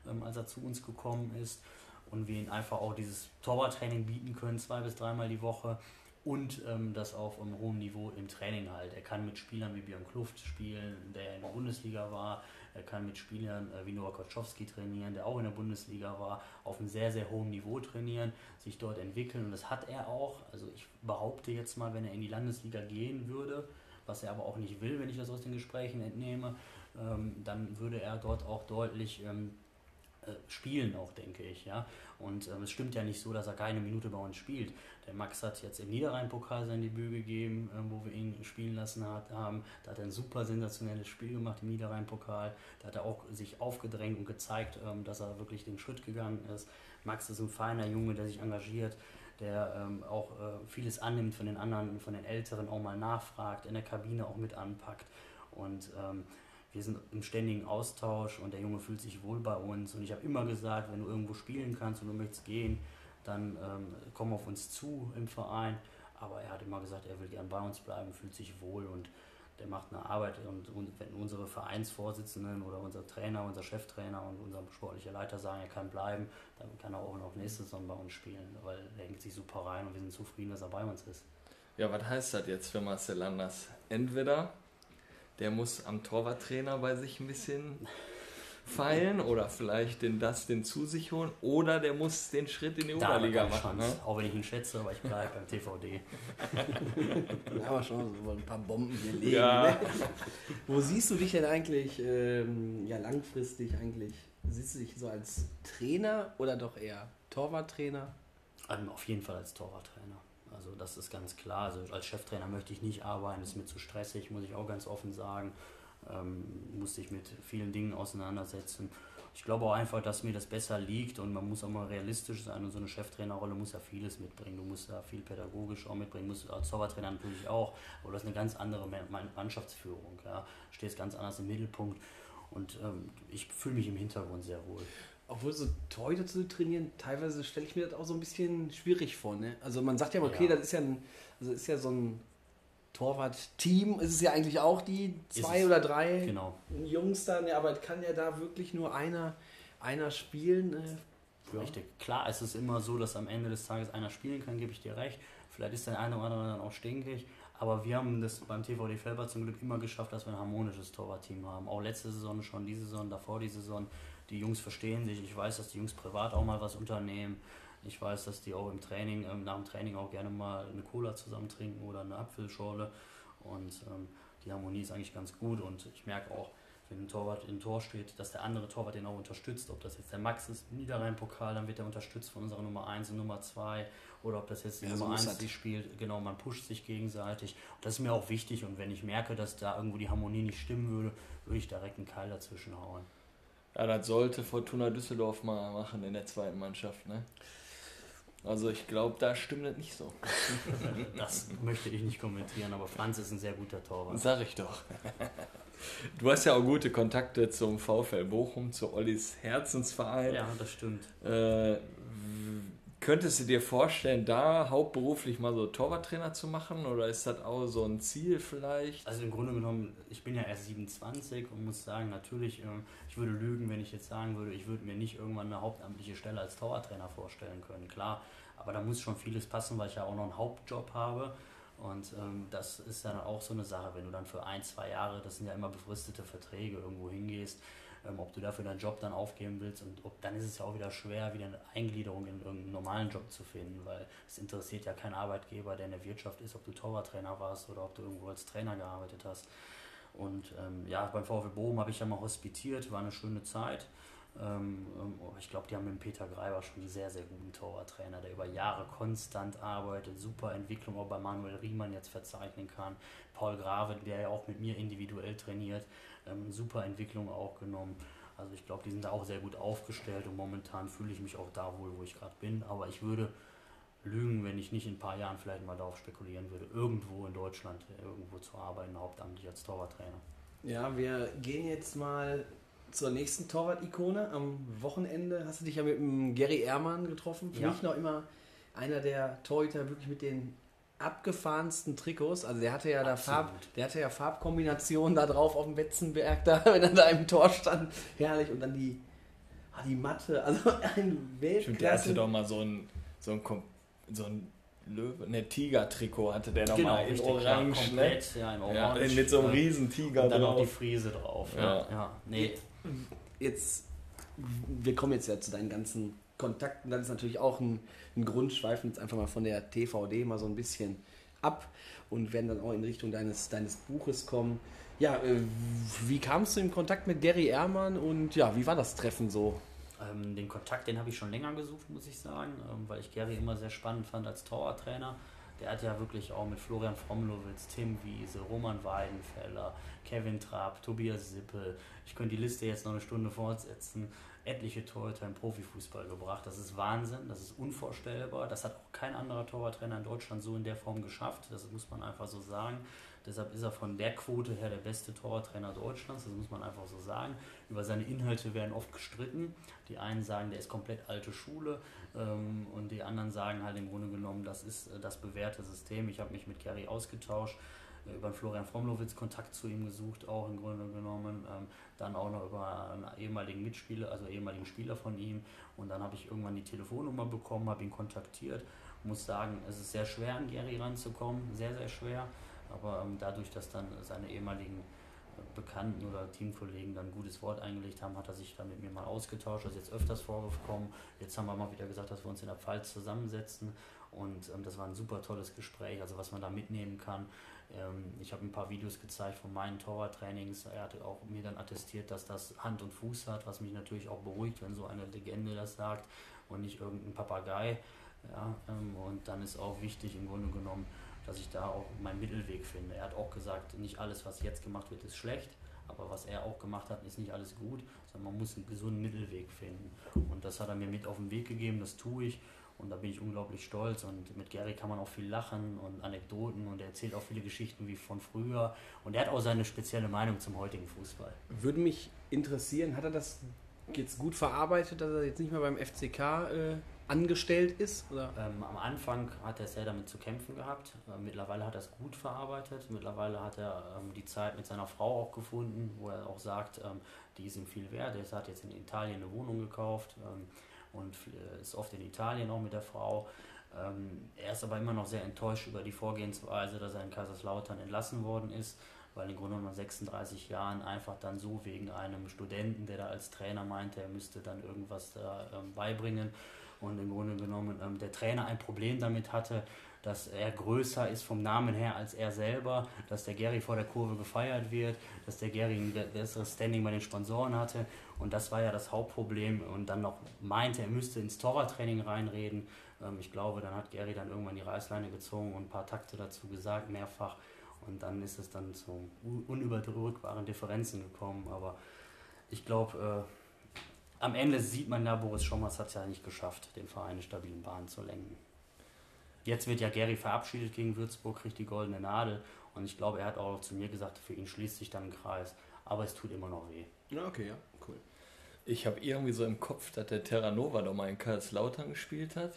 D: ähm, als er zu uns gekommen ist. Und wir ihm einfach auch dieses Torwarttraining bieten können, zwei bis dreimal die Woche und ähm, das auf einem hohen Niveau im Training halt. Er kann mit Spielern wie Björn Kluft spielen, der in der Bundesliga war. Er kann mit Spielern äh, wie Noah Koczowski trainieren, der auch in der Bundesliga war, auf einem sehr, sehr hohen Niveau trainieren, sich dort entwickeln und das hat er auch. Also ich behaupte jetzt mal, wenn er in die Landesliga gehen würde, was er aber auch nicht will, wenn ich das aus den Gesprächen entnehme, ähm, dann würde er dort auch deutlich ähm, äh, spielen auch, denke ich. Und ähm, es stimmt ja nicht so, dass er keine Minute bei uns spielt. Der Max hat jetzt im Niederrhein-Pokal sein Debüt gegeben, äh, wo wir ihn spielen lassen hat, haben. Da hat er ein super sensationelles Spiel gemacht im Niederrhein-Pokal. Da hat er auch sich aufgedrängt und gezeigt, ähm, dass er wirklich den Schritt gegangen ist. Max ist ein feiner Junge, der sich engagiert, der ähm, auch äh, vieles annimmt von den anderen, von den Älteren, auch mal nachfragt, in der Kabine auch mit anpackt. Und ähm, wir sind im ständigen Austausch und der Junge fühlt sich wohl bei uns. Und ich habe immer gesagt, wenn du irgendwo spielen kannst und du möchtest gehen, dann ähm, komm auf uns zu im Verein. Aber er hat immer gesagt, er will gern bei uns bleiben, fühlt sich wohl und der macht eine Arbeit. Und, und wenn unsere Vereinsvorsitzenden oder unser Trainer, unser Cheftrainer und unser sportlicher Leiter sagen, er kann bleiben, dann kann er auch noch nächste Saison bei uns spielen, weil er hängt sich super rein und wir sind zufrieden, dass er bei uns ist.
B: Ja, was heißt das jetzt für Marcel Landers? Entweder der muss am Torwarttrainer bei sich ein bisschen feilen oder vielleicht den Dustin zu sich holen oder der muss den Schritt in die da Oberliga machen. Ne?
D: Auch wenn ich ihn schätze, aber ich bleibe beim TVD.
C: da haben wir schon so ein paar Bomben hier liegen. Ja. Ne? Wo siehst du dich denn eigentlich ähm, ja, langfristig eigentlich? Siehst du dich so als Trainer oder doch eher Torwarttrainer?
D: Ähm, auf jeden Fall als Torwarttrainer. Also das ist ganz klar. Also als Cheftrainer möchte ich nicht arbeiten, ist mir zu stressig, muss ich auch ganz offen sagen. Ähm, musste ich mit vielen Dingen auseinandersetzen. Ich glaube auch einfach, dass mir das besser liegt und man muss auch mal realistisch sein und so eine Cheftrainerrolle muss ja vieles mitbringen. Du musst ja viel pädagogisch auch mitbringen, musst als Zaubertrainer natürlich auch, aber das ist eine ganz andere Mannschaftsführung. Ja. Stehst ganz anders im Mittelpunkt und ähm, ich fühle mich im Hintergrund sehr wohl
C: obwohl so Torhüter zu trainieren, teilweise stelle ich mir das auch so ein bisschen schwierig vor. Ne? Also man sagt ja, okay, ja. das ist ja, ein, also ist ja so ein Torwart-Team, ist es ja eigentlich auch die zwei oder drei
D: genau.
C: Jungs dann, ja, aber kann ja da wirklich nur einer, einer spielen. Äh,
D: ja. Richtig, klar, es ist immer so, dass am Ende des Tages einer spielen kann, gebe ich dir recht. Vielleicht ist der eine oder andere dann auch stinkig, aber wir haben das beim TVD Felber zum Glück immer geschafft, dass wir ein harmonisches Torwartteam haben. Auch letzte Saison schon, diese Saison, davor die Saison die Jungs verstehen sich. Ich weiß, dass die Jungs privat auch mal was unternehmen. Ich weiß, dass die auch im Training, ähm, nach dem Training auch gerne mal eine Cola zusammen trinken oder eine Apfelschorle. Und ähm, die Harmonie ist eigentlich ganz gut. Und ich merke auch, wenn ein Torwart im Tor steht, dass der andere Torwart den auch unterstützt. Ob das jetzt der Max ist, Niederrhein-Pokal, dann wird er unterstützt von unserer Nummer 1 und Nummer 2. Oder ob das jetzt die
C: Ja,
D: Nummer
C: muss
D: 1
C: das.
D: die spielt. Genau, man pusht sich gegenseitig. Und das ist mir auch wichtig. Und wenn ich merke, dass da irgendwo die Harmonie nicht stimmen würde, würde ich direkt einen Keil dazwischen hauen.
B: Ja, das sollte Fortuna Düsseldorf mal machen in der zweiten Mannschaft, ne? Also ich glaube, da stimmt das nicht so.
D: Das möchte ich nicht kommentieren, aber Franz ist ein sehr guter Torwart.
B: Sag ich doch. Du hast ja auch gute Kontakte zum VfL Bochum, zu Ollis Herzensverein.
D: Ja, das stimmt.
B: Äh, könntest du dir vorstellen, da hauptberuflich mal so Torwarttrainer zu machen? Oder ist das auch so ein Ziel vielleicht?
D: Also im Grunde genommen, ich bin ja erst 27 und muss sagen, natürlich, ähm, ich würde lügen, wenn ich jetzt sagen würde, ich würde mir nicht irgendwann eine hauptamtliche Stelle als Torwarttrainer vorstellen können. Klar, aber da muss schon vieles passen, weil ich ja auch noch einen Hauptjob habe. Und ähm, das ist dann auch so eine Sache, wenn du dann für ein, zwei Jahre, das sind ja immer befristete Verträge, irgendwo hingehst, ähm, ob du dafür deinen Job dann aufgeben willst und ob, dann ist es ja auch wieder schwer, wieder eine Eingliederung in irgendeinen normalen Job zu finden, weil es interessiert ja keinen Arbeitgeber, der in der Wirtschaft ist, ob du Torwarttrainer warst oder ob du irgendwo als Trainer gearbeitet hast. Und ähm, ja, beim VfL Bochum habe ich ja mal hospitiert, war eine schöne Zeit. Ähm, ähm, ich glaube, die haben mit Peter Greiber schon einen sehr, sehr guten Torwarttrainer, der über Jahre konstant arbeitet, super Entwicklung auch bei Manuel Riemann jetzt verzeichnen kann. Paul Grave, der ja auch mit mir individuell trainiert, ähm, super Entwicklung auch genommen. Also ich glaube, die sind da auch sehr gut aufgestellt und momentan fühle ich mich auch da wohl, wo ich gerade bin. Aber ich würde lügen, wenn ich nicht in ein paar Jahren vielleicht mal darauf spekulieren würde, irgendwo in Deutschland äh, irgendwo zu arbeiten, hauptamtlich als Torwarttrainer.
C: Ja, wir gehen jetzt mal zur nächsten Torwart-Ikone. Am Wochenende hast du dich ja mit dem Gary Ehrmann getroffen. Für
D: Ja.
C: mich noch immer einer der Torhüter wirklich mit den abgefahrensten Trikots. Also der hatte ja da
D: Absolut.
C: Farb, der hatte ja Farbkombinationen da drauf auf dem Wetzenberg da, wenn er da im Tor stand. Herrlich. Und dann die, ah, die Matte. Also ein
B: Stimmt, der hatte
C: Weltklasse.
B: doch mal so ein, so ein, so ein Löwe, ne, Tiger-Trikot hatte der doch
D: Genau,
B: mal in
D: richtig,
B: Orange,
D: ja,
B: ne?
D: komplett, ja, in
B: Ja,
D: Orange.
B: mit so einem
D: ja.
B: riesen Tiger
D: Und dann noch die
B: drauf.
D: Friese drauf.
B: Ja.
D: Ja, ja. Nee,
C: jetzt, wir kommen jetzt ja zu deinen ganzen Kontakten. Das ist natürlich auch ein, ein Grund, schweifen jetzt einfach mal von der TVD mal so ein bisschen ab und werden dann auch in Richtung deines, deines Buches kommen. Ja, äh, wie kamst du in Kontakt mit Gary Ehrmann und ja, wie war das Treffen so?
D: Ähm, den Kontakt, den habe ich schon länger gesucht, muss ich sagen, ähm, weil ich Gary immer sehr spannend fand als Torwarttrainer. Der hat ja wirklich auch mit Florian Fromlowitz, Tim Wiese, Roman Weidenfeller, Kevin Trapp, Tobias Sippel, ich könnte die Liste jetzt noch eine Stunde fortsetzen, etliche Torhüter im Profifußball gebracht. Das ist Wahnsinn, das ist unvorstellbar. Das hat auch kein anderer Torwarttrainer in Deutschland so in der Form geschafft, das muss man einfach so sagen. Deshalb ist er von der Quote her der beste Torwarttrainer Deutschlands, das muss man einfach so sagen. Über seine Inhalte werden oft gestritten. Die einen sagen, der ist komplett alte Schule ähm, und die anderen sagen halt im Grunde genommen, das ist äh, das bewährte System. Ich habe mich mit Gary ausgetauscht, äh, über Florian Fromlowitz Kontakt zu ihm gesucht, auch im Grunde genommen. Dann auch noch über einen ehemaligen Mitspieler, also ehemaligen Spieler von ihm. Und dann habe ich irgendwann die Telefonnummer bekommen, habe ihn kontaktiert. Muss sagen, es ist sehr schwer, an Gary ranzukommen, sehr, sehr schwer. Aber ähm, dadurch, dass dann seine ehemaligen äh, Bekannten oder Teamkollegen dann ein gutes Wort eingelegt haben, hat er sich dann mit mir mal ausgetauscht. Das ist jetzt öfters vorgekommen. Jetzt haben wir mal wieder gesagt, dass wir uns in der Pfalz zusammensetzen. Und ähm, das war ein super tolles Gespräch, also was man da mitnehmen kann. Ähm, ich habe ein paar Videos gezeigt von meinen Torwarttrainings. Er hatte auch mir dann attestiert, dass das Hand und Fuß hat, was mich natürlich auch beruhigt, wenn so eine Legende das sagt und nicht irgendein Papagei. Ja, ähm, und dann ist auch wichtig im Grunde genommen, dass ich da auch meinen Mittelweg finde. Er hat auch gesagt, nicht alles, was jetzt gemacht wird, ist schlecht, aber was er auch gemacht hat, ist nicht alles gut, sondern man muss einen gesunden Mittelweg finden. Und das hat er mir mit auf den Weg gegeben, das tue ich. Und da bin ich unglaublich stolz. Und mit Gary kann man auch viel lachen und Anekdoten und er erzählt auch viele Geschichten wie von früher. Und er hat auch seine spezielle Meinung zum heutigen Fußball.
C: Würde mich interessieren, hat er das jetzt gut verarbeitet, dass er jetzt nicht mehr beim FCK äh, angestellt ist? Oder?
D: Ähm, am Anfang hat er sehr damit zu kämpfen gehabt. Äh, mittlerweile hat er es gut verarbeitet. Mittlerweile hat er ähm, die Zeit mit seiner Frau auch gefunden, wo er auch sagt, ähm, die ist ihm viel wert. Er hat jetzt in Italien eine Wohnung gekauft ähm, und äh, ist oft in Italien auch mit der Frau. Ähm, er ist aber immer noch sehr enttäuscht über die Vorgehensweise, dass er in Kaiserslautern entlassen worden ist, weil im Grunde genommen nach 36 Jahren einfach dann so wegen einem Studenten, der da als Trainer meinte, er müsste dann irgendwas da ähm, beibringen und im Grunde genommen ähm, der Trainer ein Problem damit hatte, dass er größer ist vom Namen her als er selber, dass der Gary vor der Kurve gefeiert wird, dass der Gary ein besseres Standing bei den Sponsoren hatte. Und das war ja das Hauptproblem. Und dann noch meinte, er müsste ins Torwarttraining reinreden. Ähm, ich glaube, dann hat Gary dann irgendwann die Reißleine gezogen und ein paar Takte dazu gesagt, mehrfach. Und dann ist es dann zu unüberdrückbaren Differenzen gekommen. Aber ich glaube, äh, am Ende sieht man ja, Boris Schommers hat es ja nicht geschafft, den Verein in stabilen Bahnen zu lenken. Jetzt wird ja Gary verabschiedet gegen Würzburg, kriegt die goldene Nadel. Und ich glaube, er hat auch zu mir gesagt, für ihn schließt sich dann ein Kreis. Aber es tut immer noch weh.
C: Ja, okay, ja, cool.
B: Ich habe irgendwie so im Kopf, dass der Terranova doch mal in Karlslautern gespielt hat.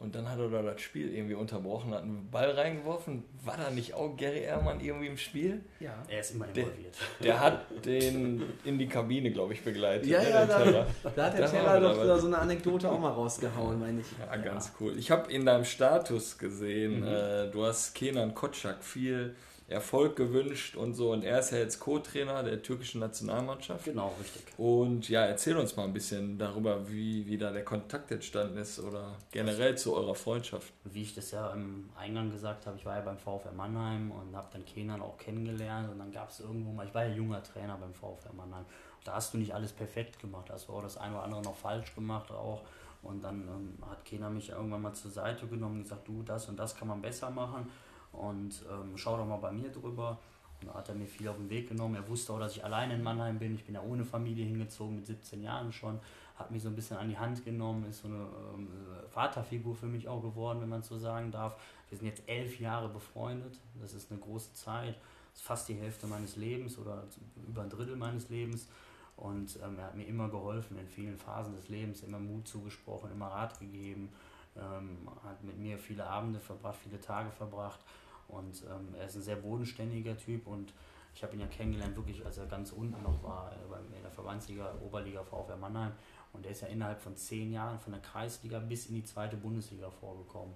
B: Und dann hat er da das Spiel irgendwie unterbrochen, hat einen Ball reingeworfen. War da nicht auch Gary Ehrmann irgendwie im Spiel?
D: Ja. Er ist immer involviert.
B: Der, der hat den in die Kabine, glaube ich, begleitet.
C: Ja,
B: ne,
C: ja,
B: der
C: da, da hat der
B: Da wir
C: doch
B: da
C: so eine Anekdote auch mal rausgehauen, meine ich.
B: Ja, ganz cool. Ich habe in deinem Status gesehen,
C: Mhm.
B: äh, du hast Kenan Kotschak viel Erfolg gewünscht und so. Und er ist ja jetzt Co-Trainer der türkischen Nationalmannschaft.
D: Genau, richtig.
B: Und ja, erzähl uns mal ein bisschen darüber, wie, wie da der Kontakt entstanden ist oder generell zu eurer Freundschaft.
D: Wie ich das ja im Eingang gesagt habe, ich war ja beim VfR Mannheim und habe dann Kenan auch kennengelernt und dann gab es irgendwo mal, ich war ja junger Trainer beim VfR Mannheim. Da hast du nicht alles perfekt gemacht, hast du auch das eine oder andere noch falsch gemacht auch. Und dann ähm, hat Kenan mich irgendwann mal zur Seite genommen und gesagt, du, das und das kann man besser machen und ähm, schau doch mal bei mir drüber. Und da hat er mir viel auf den Weg genommen. Er wusste auch, dass ich alleine in Mannheim bin. Ich bin ja ohne Familie hingezogen, mit 17 Jahren schon. Hat mich so ein bisschen an die Hand genommen, ist so eine ähm, Vaterfigur für mich auch geworden, wenn man so sagen darf. Wir sind jetzt elf Jahre befreundet. Das ist eine große Zeit. Das ist fast die Hälfte meines Lebens oder über ein Drittel meines Lebens. Und ähm, er hat mir immer geholfen in vielen Phasen des Lebens, immer Mut zugesprochen, immer Rat gegeben, ähm, hat mit mir viele Abende verbracht, viele Tage verbracht. Und ähm, er ist ein sehr bodenständiger Typ und ich habe ihn ja kennengelernt, wirklich als er ganz unten noch war, äh, in der Verbandsliga, Oberliga VfR Mannheim. Und er ist ja innerhalb von zehn Jahren von der Kreisliga bis in die zweite Bundesliga vorgekommen.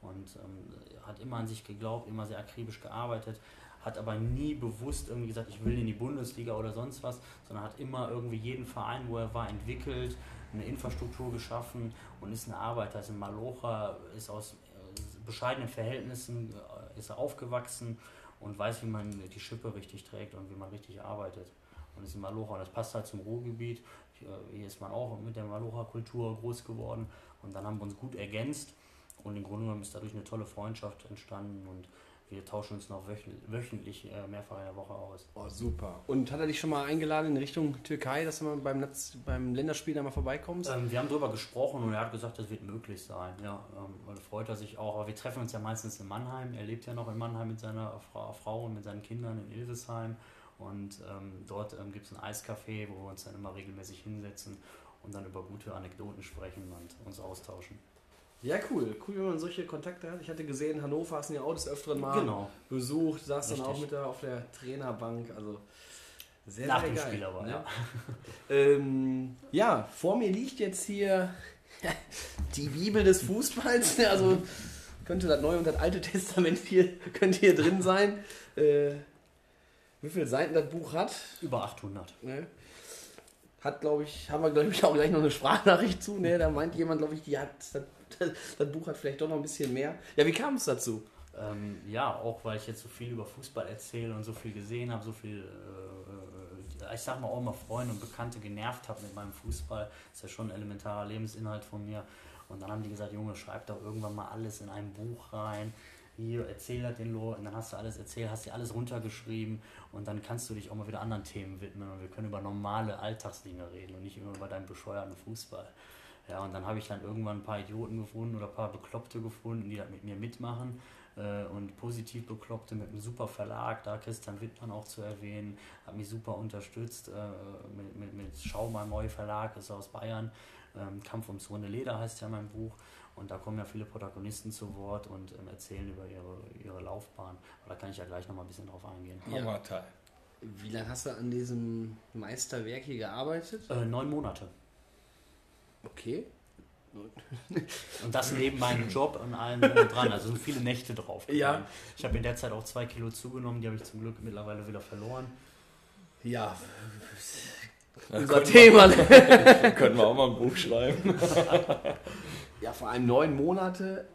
D: Und ähm, hat immer an sich geglaubt, immer sehr akribisch gearbeitet, hat aber nie bewusst irgendwie gesagt, ich will in die Bundesliga oder sonst was, sondern hat immer irgendwie jeden Verein, wo er war, entwickelt, eine Infrastruktur geschaffen und ist ein Arbeiter. Also Malocha ist aus äh, bescheidenen Verhältnissen äh, ist aufgewachsen und weiß, wie man die Schippe richtig trägt und wie man richtig arbeitet. Und ist in Malocha. Und das passt halt zum Ruhrgebiet. Hier hier ist man auch mit der Malocha-Kultur groß geworden. Und dann haben wir uns gut ergänzt. Und im Grunde genommen ist dadurch eine tolle Freundschaft entstanden. Und wir tauschen uns noch wöchentlich äh, mehrfach in der Woche aus.
C: Oh, super. Und hat er dich schon mal eingeladen in Richtung Türkei, dass du mal beim, Netz, beim Länderspiel da mal vorbeikommst?
D: Ähm, wir haben darüber gesprochen und er hat gesagt, das wird möglich sein. Ja, ähm, freut er sich auch. Aber wir treffen uns ja meistens in Mannheim. Er lebt ja noch in Mannheim mit seiner Frau, Frau und mit seinen Kindern in Ilvesheim. Und ähm, dort ähm, gibt es ein Eiscafé, wo wir uns dann immer regelmäßig hinsetzen und dann über gute Anekdoten sprechen und uns austauschen.
C: Ja, cool. Cool, wenn man solche Kontakte hat. Ich hatte gesehen, Hannover hast du ja auch des Öfteren mal
D: Genau.
C: besucht, saß dann
D: Richtig.
C: auch mit da auf der Trainerbank. Also sehr,
D: Nach
C: sehr
D: dem
C: geil.
D: Spiel aber,
C: ne?
D: ja.
C: Ähm, ja, vor mir liegt jetzt hier die Bibel des Fußballs. Also könnte das Neue und das Alte Testament hier, könnte hier drin sein. Äh, wie viele Seiten das Buch hat?
D: Über 800.
C: Ne? Hat, glaube ich, haben wir, glaube ich, auch gleich noch eine Sprachnachricht zu. Ne? Da meint jemand, glaube ich, die hat, das, das Buch hat vielleicht doch noch ein bisschen mehr. Ja, wie kam es dazu?
D: Ähm, ja, auch weil ich jetzt so viel über Fußball erzähle und so viel gesehen habe, so viel, äh, ich sag mal auch mal Freunde und Bekannte genervt habe mit meinem Fußball. ist ja schon ein elementarer Lebensinhalt von mir. Und dann haben die gesagt, Junge, schreib doch irgendwann mal alles in ein Buch rein. Hier, erzähl das den Leuten, dann hast du alles erzählt, hast dir alles runtergeschrieben und dann kannst du dich auch mal wieder anderen Themen widmen und wir können über normale Alltagsdinge reden und nicht immer über deinen bescheuerten Fußball. Ja, und dann habe ich dann irgendwann ein paar Idioten gefunden oder ein paar Bekloppte gefunden, die das mit mir mitmachen. Äh, und positiv Bekloppte mit einem super Verlag, da Christian Wittmann auch zu erwähnen, hat mich super unterstützt äh, mit, mit, mit Schau mal Neu Verlag, ist aus Bayern. Ähm, Kampf ums runde Leder heißt ja mein Buch. Und da kommen ja viele Protagonisten zu Wort und ähm, erzählen über ihre, ihre Laufbahn. Aber da kann ich ja gleich nochmal ein bisschen drauf eingehen.
B: Hammerteil.
C: Wie lange hast du an diesem Meisterwerk hier gearbeitet?
D: Äh, neun Monate.
C: Okay.
D: Und das neben meinem Job und allem dran. Also sind viele Nächte drauf.
C: Ja.
D: gegangen. Ich habe in der Zeit auch zwei Kilo zugenommen, die habe ich zum Glück mittlerweile wieder verloren.
C: Ja,
B: Da
C: unser Thema.
B: wir, könnten wir auch mal ein Buch schreiben.
C: Ja, vor allem neun Monate.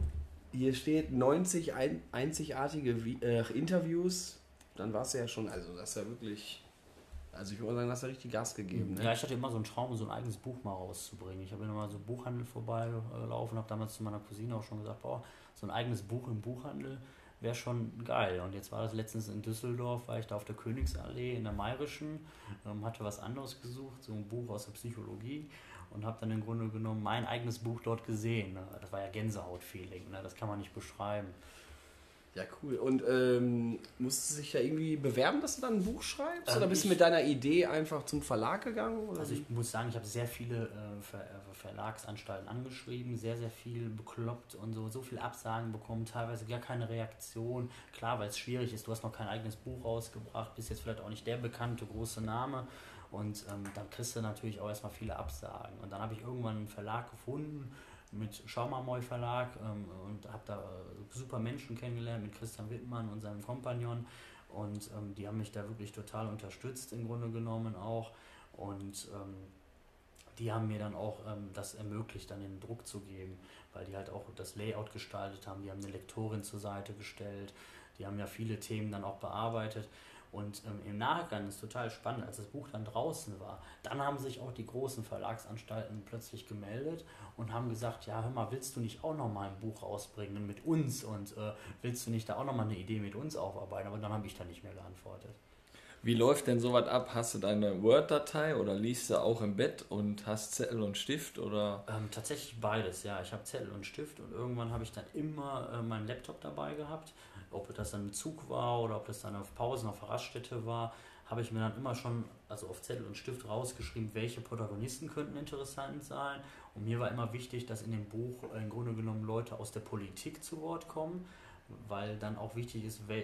C: Hier steht 90 ein, einzigartige äh, Interviews. Dann war es ja schon, also das ist ja wirklich. Also ich würde mal sagen, hast du richtig Gas gegeben. Ne?
D: Ja, ich hatte immer so einen Traum, so ein eigenes Buch mal rauszubringen. Ich habe immer so Buchhandel vorbeigelaufen, habe damals zu meiner Cousine auch schon gesagt, boah, so ein eigenes Buch im Buchhandel wäre schon geil. Und jetzt war das letztens in Düsseldorf, war ich da auf der Königsallee in der Mayrischen, ähm, hatte was anderes gesucht, so ein Buch aus der Psychologie und habe dann im Grunde genommen mein eigenes Buch dort gesehen. Das war ja Gänsehaut-Feeling, ne? das kann man nicht beschreiben.
C: Ja, cool. Und ähm, musst du dich ja irgendwie bewerben, dass du dann ein Buch schreibst?
D: Ähm,
C: oder bist du
D: ich-
C: mit deiner Idee einfach zum Verlag gegangen? Oder
D: Also ich muss sagen, ich habe sehr viele äh, Ver äh, Verlagsanstalten angeschrieben, sehr, sehr viel bekloppt und so, so viel Absagen bekommen, teilweise gar keine Reaktion. Klar, weil es schwierig ist, du hast noch kein eigenes Buch rausgebracht, bist jetzt vielleicht auch nicht der bekannte große Name und ähm, dann kriegst du natürlich auch erstmal viele Absagen. Und dann habe ich irgendwann einen Verlag gefunden mit Schaumamoy Verlag ähm, und habe da äh, super Menschen kennengelernt mit Christian Wittmann und seinem Kompagnon. Und ähm, die haben mich da wirklich total unterstützt im Grunde genommen auch. Und ähm, die haben mir dann auch ähm, das ermöglicht, dann den Druck zu geben, weil die halt auch das Layout gestaltet haben, die haben eine Lektorin zur Seite gestellt, die haben ja viele Themen dann auch bearbeitet und ähm, im Nachgang ist total spannend, als das Buch dann draußen war, dann haben sich auch die großen Verlagsanstalten plötzlich gemeldet und haben gesagt, ja hör mal, willst du nicht auch noch mal ein Buch rausbringen mit uns und äh, willst du nicht da auch noch mal eine Idee mit uns aufarbeiten? Aber dann habe ich da nicht mehr geantwortet.
B: Wie läuft denn sowas ab? Hast du deine Word-Datei oder liest du auch im Bett und hast Zettel und Stift oder
D: Ähm, tatsächlich beides, ja. Ich habe Zettel und Stift und irgendwann habe ich dann immer äh, meinen Laptop dabei gehabt. Ob das dann im Zug war oder ob das dann auf Pausen auf Raststätte war, habe ich mir dann immer schon, also auf Zettel und Stift rausgeschrieben, welche Protagonisten könnten interessant sein. Und mir war immer wichtig, dass in dem Buch im Grunde genommen Leute aus der Politik zu Wort kommen, weil dann auch wichtig ist, wir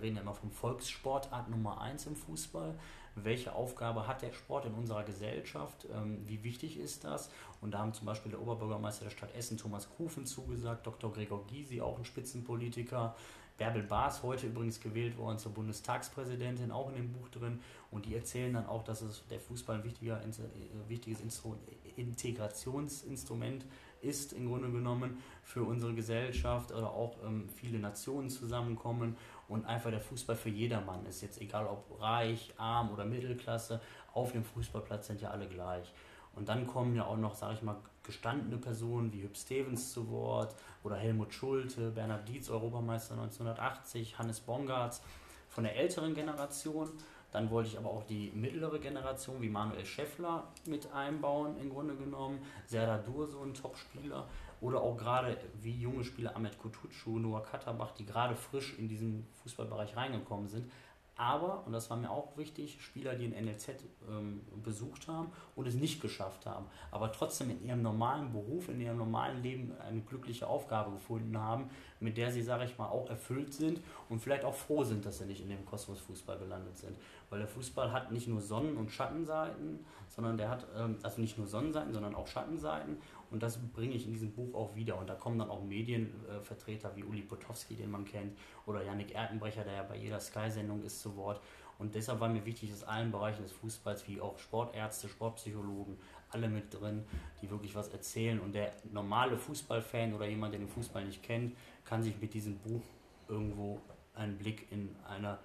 D: reden ja immer vom Volkssportart Nummer 1 im Fußball. Welche Aufgabe hat der Sport in unserer Gesellschaft? Ähm, wie wichtig ist das? Und da haben zum Beispiel der Oberbürgermeister der Stadt Essen, Thomas Kufen, zugesagt, Dr. Gregor Gysi, auch ein Spitzenpolitiker, Bärbel Baas, heute übrigens gewählt worden zur Bundestagspräsidentin, auch in dem Buch drin. Und die erzählen dann auch, dass es der Fußball ein wichtiger, äh, wichtiges Instru Integrationsinstrument ist, im Grunde genommen, für unsere Gesellschaft oder auch ähm, viele Nationen zusammenkommen und einfach der Fußball für jedermann ist. Jetzt egal ob reich, arm oder Mittelklasse, auf dem Fußballplatz sind ja alle gleich. Und dann kommen ja auch noch, sage ich mal, gestandene Personen wie Hüb Stevens zu Wort oder Helmut Schulte, Bernhard Dietz, Europameister 1980, Hannes Bongartz von der älteren Generation. Dann wollte ich aber auch die mittlere Generation wie Manuel Schäffler mit einbauen, im Grunde genommen. Serdar Durso, ein Topspieler. Oder auch gerade wie junge Spieler Ahmed Kutucu, Noah Katterbach, die gerade frisch in diesen Fußballbereich reingekommen sind. Aber, und das war mir auch wichtig, Spieler, die ein NLZ ähm, besucht haben und es nicht geschafft haben, aber trotzdem in ihrem normalen Beruf, in ihrem normalen Leben eine glückliche Aufgabe gefunden haben, mit der sie, sage ich mal, auch erfüllt sind und vielleicht auch froh sind, dass sie nicht in dem Kosmos Fußball gelandet sind. Weil der Fußball hat nicht nur Sonnen- und Schattenseiten, sondern der hat, ähm, also nicht nur Sonnenseiten, sondern auch Schattenseiten. Und das bringe ich in diesem Buch auch wieder. Und da kommen dann auch Medienvertreter wie Uli Potowski, den man kennt, oder Yannick Erkenbrecher, der ja bei jeder Sky-Sendung ist, zu Wort. Und deshalb war mir wichtig, dass allen Bereichen des Fußballs, wie auch Sportärzte, Sportpsychologen, alle mit drin, die wirklich was erzählen. Und der normale Fußballfan oder jemand, der den Fußball nicht kennt, kann sich mit diesem Buch irgendwo einen Blick in einer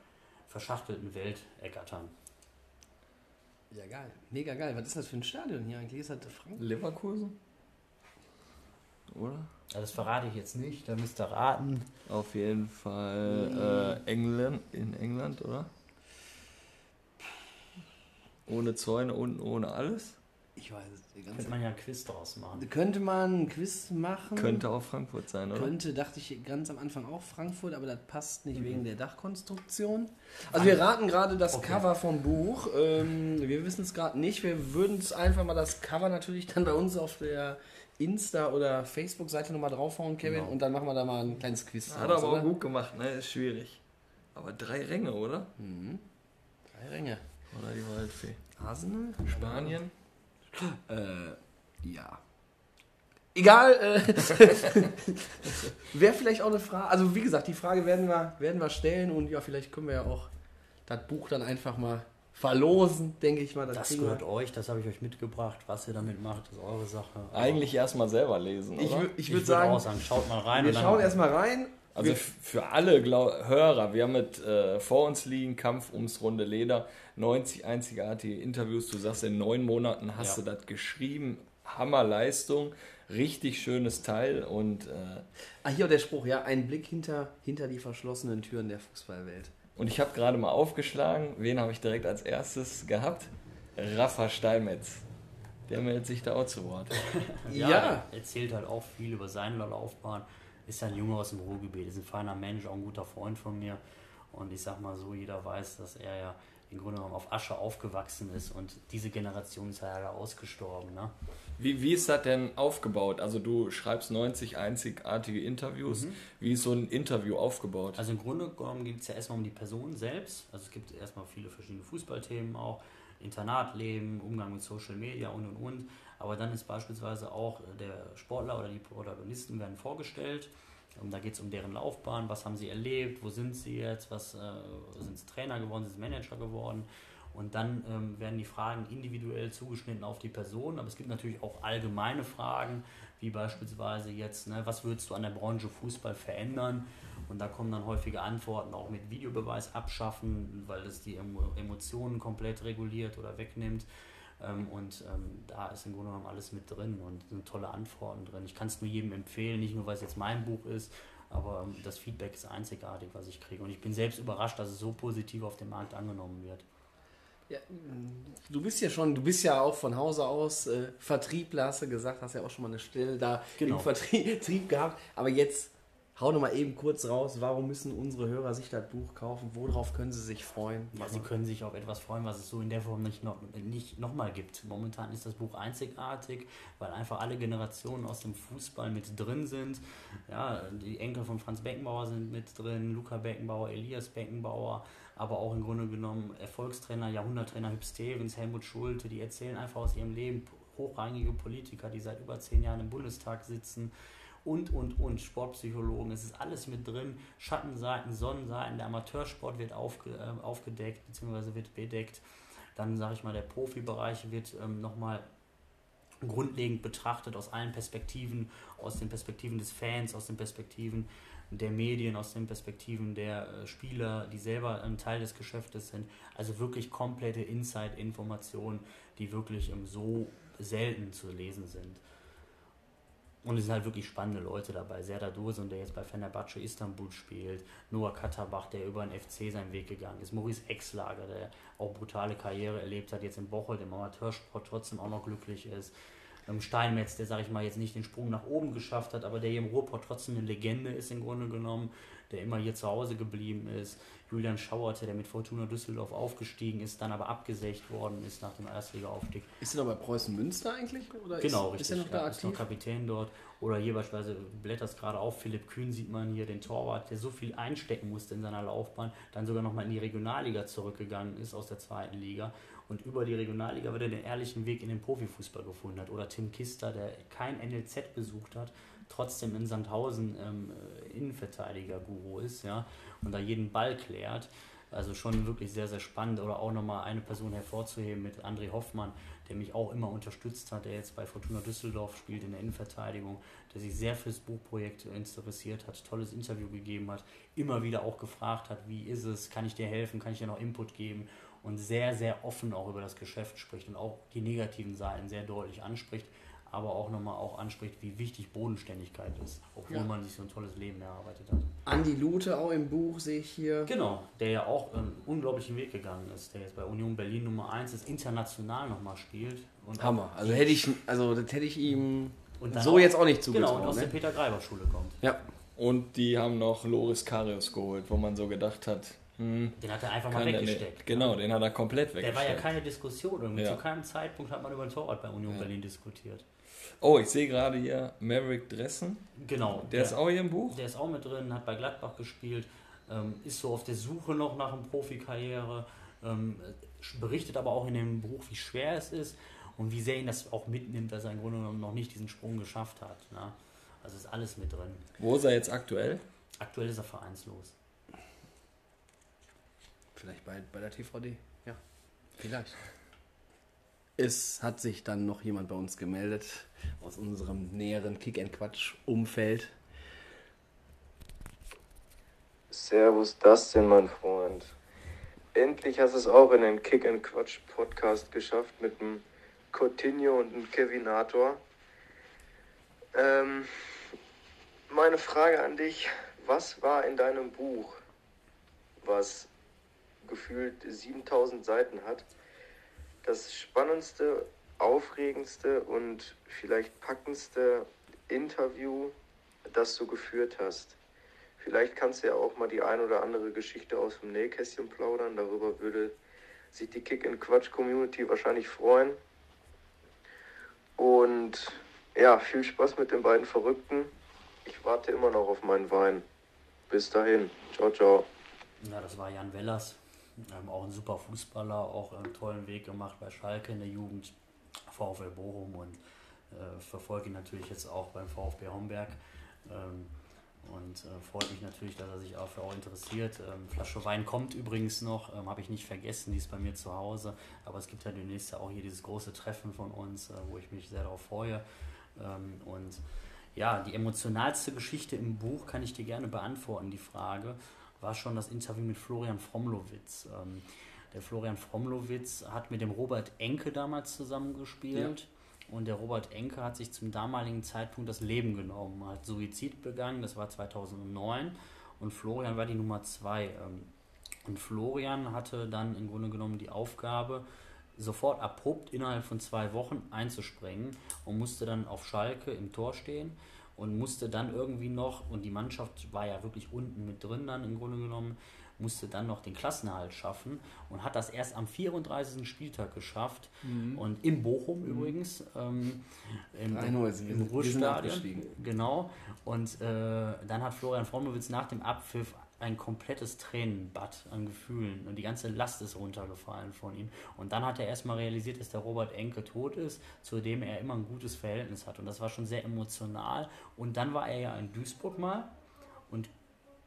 D: verschachtelten Welt ergattern.
C: Ja, geil. Mega geil. Was ist das für ein Stadion hier eigentlich? Ist das Frank?
B: Leverkusen? Oder?
D: Also das verrate ich jetzt nicht, da müsst ihr raten.
B: Auf jeden Fall äh, England, in England, oder? Ohne Zäune und ohne alles.
C: Ich weiß es ganze
D: Könnte man ja ein Quiz draus machen.
C: Könnte man ein Quiz machen?
B: Könnte auch Frankfurt sein, oder?
C: Könnte, dachte ich ganz am Anfang auch Frankfurt, aber das passt nicht wegen der Dachkonstruktion. Also wir raten gerade das
D: Okay.
C: Cover vom Buch. Ähm, wir wissen es gerade nicht. Wir würden es einfach mal das Cover natürlich dann bei uns auf der Insta- oder Facebook-Seite nochmal draufhauen, Kevin.
D: Genau.
C: Und dann machen wir da mal ein kleines Quiz.
B: Hat
C: draus,
B: aber auch
C: oder?
B: gut gemacht, ne? Ist schwierig. Aber drei Ränge, oder?
C: Mhm. Drei Ränge.
B: Oder die Waldfee.
C: Arsenal?
B: Spanien?
C: Äh, ja. Egal. Äh, Wäre vielleicht auch eine Frage. Also wie gesagt, die Frage werden wir, werden wir stellen und ja, vielleicht können wir ja auch das Buch dann einfach mal verlosen, denke ich mal.
D: Das gehört euch, das habe ich euch mitgebracht. Was ihr damit macht, ist eure Sache. Aber
B: Eigentlich erstmal selber lesen,
C: Ich, ich
D: ich
C: würde
D: würde auch
C: sagen,
D: sagen, schaut mal rein.
C: wir schauen erstmal rein.
B: Also für alle Glau Hörer, wir haben mit äh, vor uns liegen Kampf ums runde Leder, 90 einzigartige Interviews. Du sagst, in neun Monaten hast
D: Ja.
B: du das geschrieben. Hammerleistung, richtig schönes Teil und, äh,
C: Ah, hier der Spruch, ja, ein Blick hinter, hinter die verschlossenen Türen der Fußballwelt.
B: Und ich habe gerade mal aufgeschlagen, wen habe ich direkt als erstes gehabt? Rafa Steinmetz. Der meldet sich da auch zu Wort.
D: Ja,
C: Ja.
D: er erzählt halt auch viel über seine Laufbahn. Ist ein Junge aus dem Ruhrgebiet, ist ein feiner Mensch, auch ein guter Freund von mir. Und ich sag mal so, jeder weiß, dass er ja im Grunde genommen auf Asche aufgewachsen ist und diese Generation ist ja leider ausgestorben. Ne?
B: Wie, wie ist das denn aufgebaut? Also du schreibst 90 einzigartige Interviews. Wie ist so ein Interview aufgebaut?
D: Also im Grunde genommen geht es ja erstmal um die Person selbst. Also es gibt erstmal viele verschiedene Fußballthemen auch. Internatleben, Umgang mit Social Media und und und. Aber dann ist beispielsweise auch der Sportler oder die Protagonisten werden vorgestellt. Ähm, Da geht es um deren Laufbahn, was haben sie erlebt, wo sind sie jetzt, was äh, sind sie Trainer geworden, sind sie Manager geworden. Und dann ähm, werden die Fragen individuell zugeschnitten auf die Person. Aber es gibt natürlich auch allgemeine Fragen, wie beispielsweise jetzt, ne, was würdest du an der Branche Fußball verändern? Und da kommen dann häufige Antworten auch mit Videobeweis abschaffen, weil das die Emo- Emotionen komplett reguliert oder wegnimmt. Ähm, Und ähm, da ist im Grunde genommen alles mit drin und sind tolle Antworten drin. Ich kann es nur jedem empfehlen, nicht nur weil es jetzt mein Buch ist, aber ähm, das Feedback ist einzigartig, was ich kriege. Und ich bin selbst überrascht, dass es so positiv auf dem Markt angenommen wird.
C: Ja, du bist ja schon, du bist ja auch von Hause aus äh, Vertriebler, hast du gesagt, hast ja auch schon mal eine Stelle da
D: Genau.
C: im Vertrieb Vertrieb gehabt. Aber jetzt hau noch mal eben kurz raus, warum müssen unsere Hörer sich das Buch kaufen? Worauf können sie sich freuen?
D: Ja, sie können sich auf etwas freuen, was es so in der Form nicht, noch, nicht nochmal gibt. Momentan ist das Buch einzigartig, weil einfach alle Generationen aus dem Fußball mit drin sind. Ja, die Enkel von Franz Beckenbauer sind mit drin, Luca Beckenbauer, Elias Beckenbauer, aber auch im Grunde genommen Erfolgstrainer, Jahrhunderttrainer Hüb Stevens, Helmut Schulte, die erzählen einfach aus ihrem Leben hochrangige Politiker, die seit über zehn Jahren im Bundestag sitzen und, und, und, Sportpsychologen, es ist alles mit drin, Schattenseiten, Sonnenseiten, der Amateursport wird aufge, äh, aufgedeckt, beziehungsweise wird bedeckt, dann sage ich mal, der Profibereich wird ähm, nochmal grundlegend betrachtet aus allen Perspektiven, aus den Perspektiven des Fans, aus den Perspektiven der Medien, aus den Perspektiven der äh, Spieler, die selber ein Teil des Geschäftes sind. Also wirklich komplette Inside-Informationen, die wirklich ähm, so selten zu lesen sind. Und es sind halt wirklich spannende Leute dabei. Serdar Dursun, der jetzt bei Fenerbahce Istanbul spielt. Noah Katterbach, der über den FC seinen Weg gegangen ist. Maurice Exlager, der auch brutale Karriere erlebt hat, jetzt in Bocholt im Amateursport trotzdem auch noch glücklich ist. Steinmetz, der, sag ich mal, jetzt nicht den Sprung nach oben geschafft hat, aber der hier im Ruhrpott trotzdem eine Legende ist im Grunde genommen, der immer hier zu Hause geblieben ist. Julian Schauerte, der mit Fortuna Düsseldorf aufgestiegen ist, dann aber abgesägt worden ist nach dem Erstliga-Aufstieg.
C: Ist er noch bei Preußen Münster eigentlich? Oder
D: Genau,
C: ist,
D: richtig.
C: Ist er noch da
D: ja, ist noch
C: aktiv?
D: Kapitän dort. Oder hier beispielsweise, blätterst gerade auf, Philipp Kühn sieht man hier, den Torwart, der so viel einstecken musste in seiner Laufbahn, dann sogar nochmal in die Regionalliga zurückgegangen ist aus der zweiten Liga und über die Regionalliga wieder den ehrlichen Weg in den Profifußball gefunden hat. Oder Tim Kister, der kein NLZ besucht hat, trotzdem in Sandhausen ähm, äh, Innenverteidiger-Guru ist, ja, und da jeden Ball klärt. Also schon wirklich sehr, sehr spannend. Oder auch nochmal eine Person hervorzuheben mit André Hoffmann, der mich auch immer unterstützt hat, der jetzt bei Fortuna Düsseldorf spielt in der Innenverteidigung, der sich sehr fürs Buchprojekt interessiert hat, tolles Interview gegeben hat, immer wieder auch gefragt hat, wie ist es, kann ich dir helfen, kann ich dir noch Input geben und sehr, sehr offen auch über das Geschäft spricht und auch die negativen Seiten sehr deutlich anspricht, aber auch nochmal auch anspricht, wie wichtig Bodenständigkeit ist, obwohl
C: Ja.
D: man sich so ein tolles Leben erarbeitet hat.
C: Andi Lute auch im Buch sehe ich hier.
D: Genau, der ja auch einen unglaublichen Weg gegangen ist, der jetzt bei Union Berlin Nummer 1 ist, international nochmal spielt. Und
C: Hammer. Also hätte ich, also das hätte ich ihm so
D: auch-
C: jetzt auch nicht
D: Genau, und
C: zugetraut.
D: aus der
C: ne?
D: Peter Greiber Schule kommt.
C: Ja.
B: Und die haben noch Loris Karius geholt, wo man so gedacht hat, hm,
D: Den hat er einfach mal
B: kann der
D: weggesteckt.
B: Genau, den hat er komplett
D: Der war ja keine Diskussion irgendwie.
B: Ja.
D: Zu keinem Zeitpunkt hat man über den Torwart bei Union Berlin diskutiert.
B: oh, ich sehe gerade hier Merrick Dressen.
D: Genau.
B: Der ist auch hier im Buch.
D: Der ist auch mit drin, hat bei Gladbach gespielt, ähm, ist so auf der Suche noch nach einer Profikarriere, ähm, berichtet aber auch in dem Buch, wie schwer es ist und wie sehr ihn das auch mitnimmt, dass er im Grunde genommen noch nicht diesen Sprung geschafft hat. Ne? Also ist alles mit drin.
B: Wo ist er jetzt aktuell?
D: Aktuell ist er vereinslos.
C: Vielleicht bei, bei der TVD. Ja. Vielleicht. Es hat sich dann noch jemand bei uns gemeldet aus unserem näheren Kick-and-Quatsch-Umfeld.
F: Servus, Dustin, mein Freund. Endlich hast du es auch in den Kick and Quatsch Podcast geschafft mit einem Coutinho und einem Kevinator. Ähm, meine Frage an dich, was war in deinem Buch, was gefühlt 7000 Seiten hat, das spannendste, aufregendste und vielleicht packendste Interview, das du geführt hast? Vielleicht kannst du ja auch mal die ein oder andere Geschichte aus dem Nähkästchen plaudern. Darüber würde sich die Kick and Quatsch Community wahrscheinlich freuen. Und ja, viel Spaß mit den beiden Verrückten. Ich warte immer noch auf meinen Wein. Bis dahin. Ciao, ciao.
D: Ja, das war Jan Wellers. Ähm, auch ein super Fußballer, auch einen tollen Weg gemacht bei Schalke in der Jugend, VfL Bochum und äh, verfolge ihn natürlich jetzt auch beim VfB Homberg. Ähm, und äh, freut mich natürlich, dass er sich auch für auch interessiert. Ähm, Flasche Wein kommt übrigens noch, ähm, habe ich nicht vergessen, die ist bei mir zu Hause. Aber es gibt ja demnächst ja auch hier dieses große Treffen von uns, äh, wo ich mich sehr darauf freue. Ähm, und ja, die emotionalste Geschichte im Buch kann ich dir gerne beantworten, die Frage, war schon das Interview mit Florian Fromlowitz. Ähm, der Florian Fromlowitz hat mit dem Robert Enke damals zusammengespielt. Ja und der Robert Enke hat sich zum damaligen Zeitpunkt das Leben genommen, hat Suizid begangen, das war 2009. Und Florian war die Nummer zwei. Ähm, und Florian hatte dann im Grunde genommen die Aufgabe, sofort abrupt innerhalb von zwei Wochen einzuspringen und musste dann auf Schalke im Tor stehen und musste dann irgendwie noch, und die Mannschaft war ja wirklich unten mit drin dann im Grunde genommen, musste dann noch den Klassenerhalt schaffen und hat das erst am 34. Spieltag geschafft. Mhm. Und in Bochum mhm. übrigens, ähm, im, im Ruhrstadion. Genau. Und äh, dann hat Florian Fromowitz nach dem Abpfiff ein komplettes Tränenbad an Gefühlen und die ganze Last ist runtergefallen von ihm. Und dann hat er erstmal realisiert, dass der Robert Enke tot ist, zu dem er immer ein gutes Verhältnis hat. Und das war schon sehr emotional. Und dann war er ja in Duisburg mal und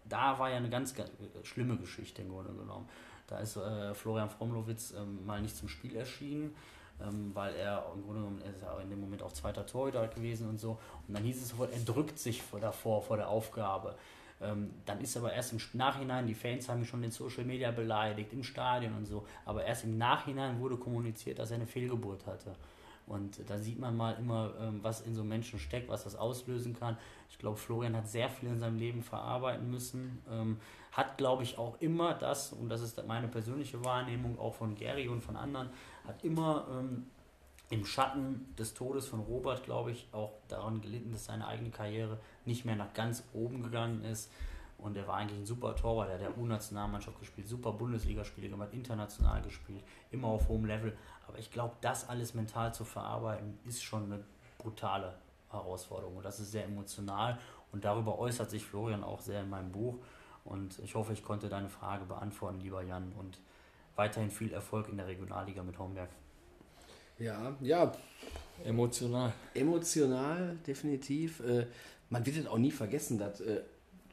D: da war ja eine ganz, ganz schlimme Geschichte im Grunde genommen. Da ist äh, Florian Fromlowitz ähm, mal nicht zum Spiel erschienen, ähm, weil er im Grunde genommen, ist ja in dem Moment auch zweiter Torhüter gewesen und so. Und dann hieß es sofort, er drückt sich vor, davor, vor der Aufgabe. Ähm, dann ist aber erst im Nachhinein, die Fans haben ihn schon in Social Media beleidigt, im Stadion und so, aber erst im Nachhinein wurde kommuniziert, dass er eine Fehlgeburt hatte. Und da sieht man mal immer, ähm, was in so Menschen steckt, was das auslösen kann. Ich glaube, Florian hat sehr viel in seinem Leben verarbeiten müssen. Ähm, hat, glaube ich, auch immer das, und das ist meine persönliche Wahrnehmung auch von Gary und von anderen, hat immer ähm, im Schatten des Todes von Robert, glaube ich, auch daran gelitten, dass seine eigene Karriere nicht mehr nach ganz oben gegangen ist. Und er war eigentlich ein super Torwart, der hat der U-Nationalmannschaft gespielt, super Bundesligaspiele gemacht, international gespielt, immer auf hohem Level. Aber ich glaube, das alles mental zu verarbeiten, ist schon eine brutale Herausforderung. Und das ist sehr emotional. Und darüber äußert sich Florian auch sehr in meinem Buch. Und ich hoffe, ich konnte deine Frage beantworten, lieber Jan. Und weiterhin viel Erfolg in der Regionalliga mit Homberg.
C: Ja, ja.
B: Emotional.
C: Emotional, definitiv. Äh, man wird es auch nie vergessen, dass äh,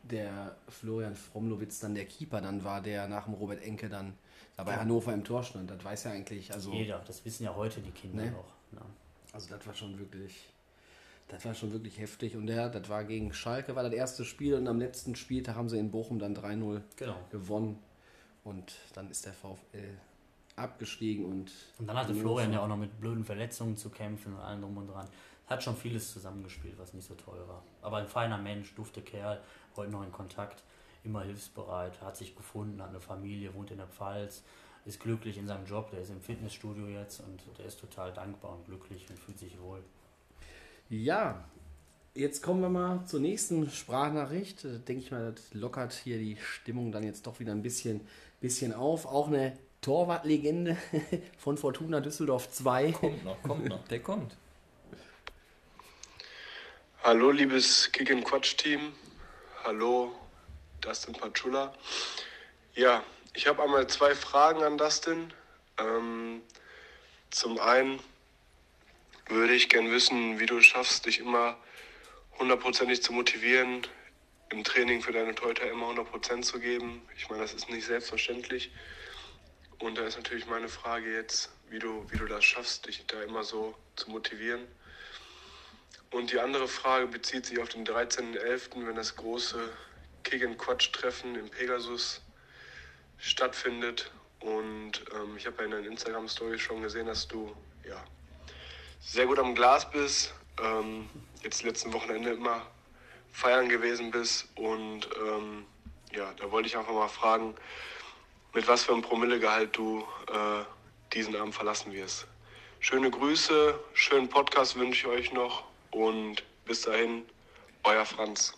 C: der Florian Fromlowitz dann der Keeper dann war, der nach dem Robert Enke dann bei ja. Hannover im Tor stand. Das weiß ja eigentlich. Also,
D: Jeder, das wissen ja heute die Kinder ne? auch. Ne?
C: Also das war schon wirklich. Das war schon wirklich heftig. Und der, das war gegen Schalke, war das erste Spiel und am letzten Spieltag haben sie in Bochum dann 3-0 genau. gewonnen. Und dann ist der VfL abgestiegen und.
D: Und dann hatte Florian ja auch noch mit blöden Verletzungen zu kämpfen und allem drum und dran. Hat schon vieles zusammengespielt, was nicht so toll war. Aber ein feiner Mensch, dufte Kerl, heute noch in Kontakt, immer hilfsbereit, hat sich gefunden, hat eine Familie, wohnt in der Pfalz, ist glücklich in seinem Job, der ist im Fitnessstudio jetzt und der ist total dankbar und glücklich und fühlt sich wohl.
C: Ja, jetzt kommen wir mal zur nächsten Sprachnachricht. Denke ich mal, das lockert hier die Stimmung dann jetzt doch wieder ein bisschen, bisschen auf. Auch eine Torwartlegende von Fortuna Düsseldorf 2.
B: Kommt noch, kommt noch, der kommt.
F: Hallo, liebes Kick Quatsch Team. Hallo, Dustin Patschula. Ja, ich habe einmal zwei Fragen an Dustin. Ähm, zum einen würde ich gern wissen, wie du schaffst, dich immer hundertprozentig zu motivieren, im Training für deine Torhüter immer 100% zu geben. Ich meine, das ist nicht selbstverständlich.
G: Und da ist natürlich meine Frage jetzt, wie du, wie du das schaffst, dich da immer so zu motivieren. Und die andere Frage bezieht sich auf den 13.11., wenn das große Kick-and-Quatsch-Treffen im Pegasus stattfindet. Und ähm, ich habe ja in deinen Instagram-Story schon gesehen, dass du ja, sehr gut am Glas bist, ähm, jetzt letzten Wochenende immer feiern gewesen bist. Und ähm, ja, da wollte ich einfach mal fragen, mit was für einem Promillegehalt du äh, diesen Abend verlassen wirst. Schöne Grüße, schönen Podcast wünsche ich euch noch und bis dahin, euer Franz.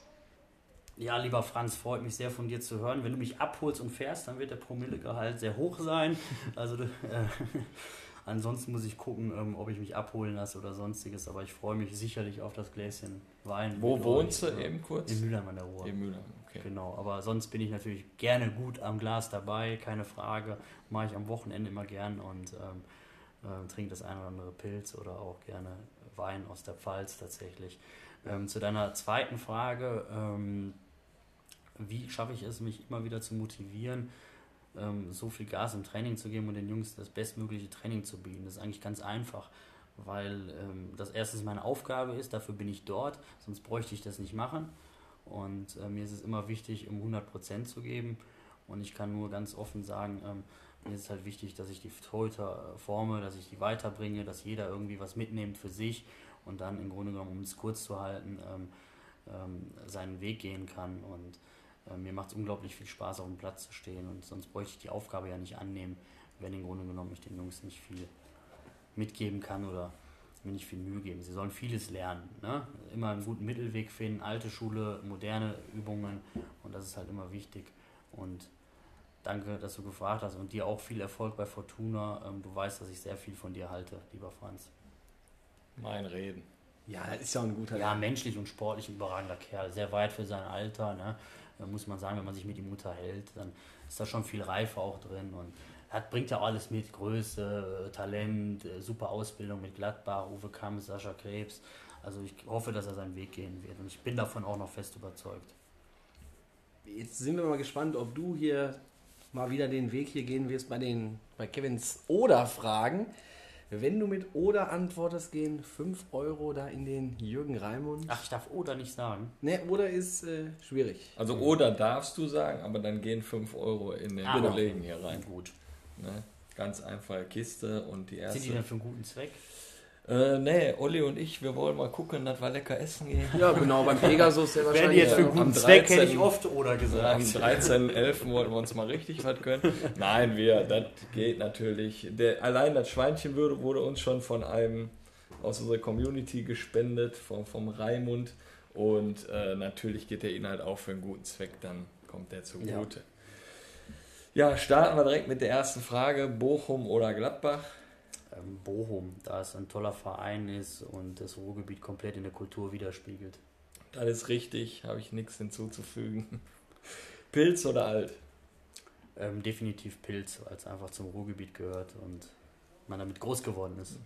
D: Ja, lieber Franz, freut mich sehr von dir zu hören. Wenn du mich abholst und fährst, dann wird der Promillegehalt sehr hoch sein. Also äh, ansonsten muss ich gucken, ähm, ob ich mich abholen lasse oder sonstiges. Aber ich freue mich sicherlich auf das Gläschen Wein.
B: Wo wohnst du eben kurz?
D: In Mülheim an der Ruhr.
B: In Mülheim, okay.
D: Genau, aber sonst bin ich natürlich gerne gut am Glas dabei, keine Frage. Mache ich am Wochenende immer gern und ähm, äh, trinke das eine oder andere Pilz oder auch gerne Wein aus der Pfalz tatsächlich. Ähm, zu deiner zweiten Frage, ähm, wie schaffe ich es, mich immer wieder zu motivieren, ähm, so viel Gas im Training zu geben und den Jungs das bestmögliche Training zu bieten? Das ist eigentlich ganz einfach, weil ähm, das erstens meine Aufgabe ist, dafür bin ich dort, sonst bräuchte ich das nicht machen. Und äh, mir ist es immer wichtig, um 100% zu geben. Und ich kann nur ganz offen sagen, ähm, mir ist es halt wichtig, dass ich die Torhüter forme, dass ich die weiterbringe, dass jeder irgendwie was mitnimmt für sich und dann im Grunde genommen, um es kurz zu halten, ähm, ähm, seinen Weg gehen kann. Und äh, mir macht es unglaublich viel Spaß, auf dem Platz zu stehen. Und sonst bräuchte ich die Aufgabe ja nicht annehmen, wenn im Grunde genommen ich den Jungs nicht viel mitgeben kann oder mir nicht viel Mühe geben. Sie sollen vieles lernen. Ne? Immer einen guten Mittelweg finden, alte Schule, moderne Übungen und das ist halt immer wichtig. Und danke, dass du gefragt hast und dir auch viel Erfolg bei Fortuna. Ähm, du weißt, dass ich sehr viel von dir halte, lieber Franz.
B: Mein Reden.
C: Ja, das ist ja ein guter
D: Ja, menschlich und sportlich ein überragender Kerl. Sehr weit für sein Alter. Ne? Da muss man sagen, wenn man sich mit ihm unterhält, dann ist da schon viel Reife auch drin. Und hat, bringt ja alles mit. Größe, äh, Talent, äh, super Ausbildung mit Gladbach, Uwe Kammes, Sascha Krebs. Also ich hoffe, dass er seinen Weg gehen wird. Und ich bin davon auch noch fest überzeugt.
C: Jetzt sind wir mal gespannt, ob du hier mal wieder den Weg hier gehen wirst bei den bei Kevins Oder-Fragen. Wenn du mit Oder antwortest, gehen 5 Euro da in den Jürgen Raimund.
D: Ach, ich darf Oder nicht sagen.
C: Ne, Oder ist äh, schwierig.
B: Also oder darfst du sagen, aber dann gehen 5 Euro in den
D: Ah,
B: Kollegen hier rein.
D: Gut.
B: Ne? Ganz einfache Kiste und die
D: Sind die
B: erste.
D: denn für einen guten Zweck?
B: Äh, nee, Olli und ich, wir wollen mal gucken, dass wir lecker essen gehen.
C: Ja, genau, beim Pegasus der wahrscheinlich.
D: die jetzt für einen guten
B: am
D: Zweck, hätte
B: 13.
D: ich oft Oder
B: Am
D: gesagt.
B: 13.11. wollten wir uns mal richtig was gönnen. Nein, wir, das geht natürlich. Der, allein das Schweinchen wurde, wurde uns schon von einem aus unserer Community gespendet, vom, vom Raimund. Und äh, natürlich geht der Inhalt auch für einen guten Zweck, dann kommt der zugute. Ja. Starten wir direkt mit der ersten Frage: Bochum oder Gladbach?
D: Ähm, Bochum, da es ein toller Verein ist und das Ruhrgebiet komplett in der Kultur widerspiegelt.
B: Das ist richtig, habe ich nichts hinzuzufügen. Pilz oder alt?
D: Ähm, definitiv Pilz, weil es einfach zum Ruhrgebiet gehört und man damit groß geworden ist.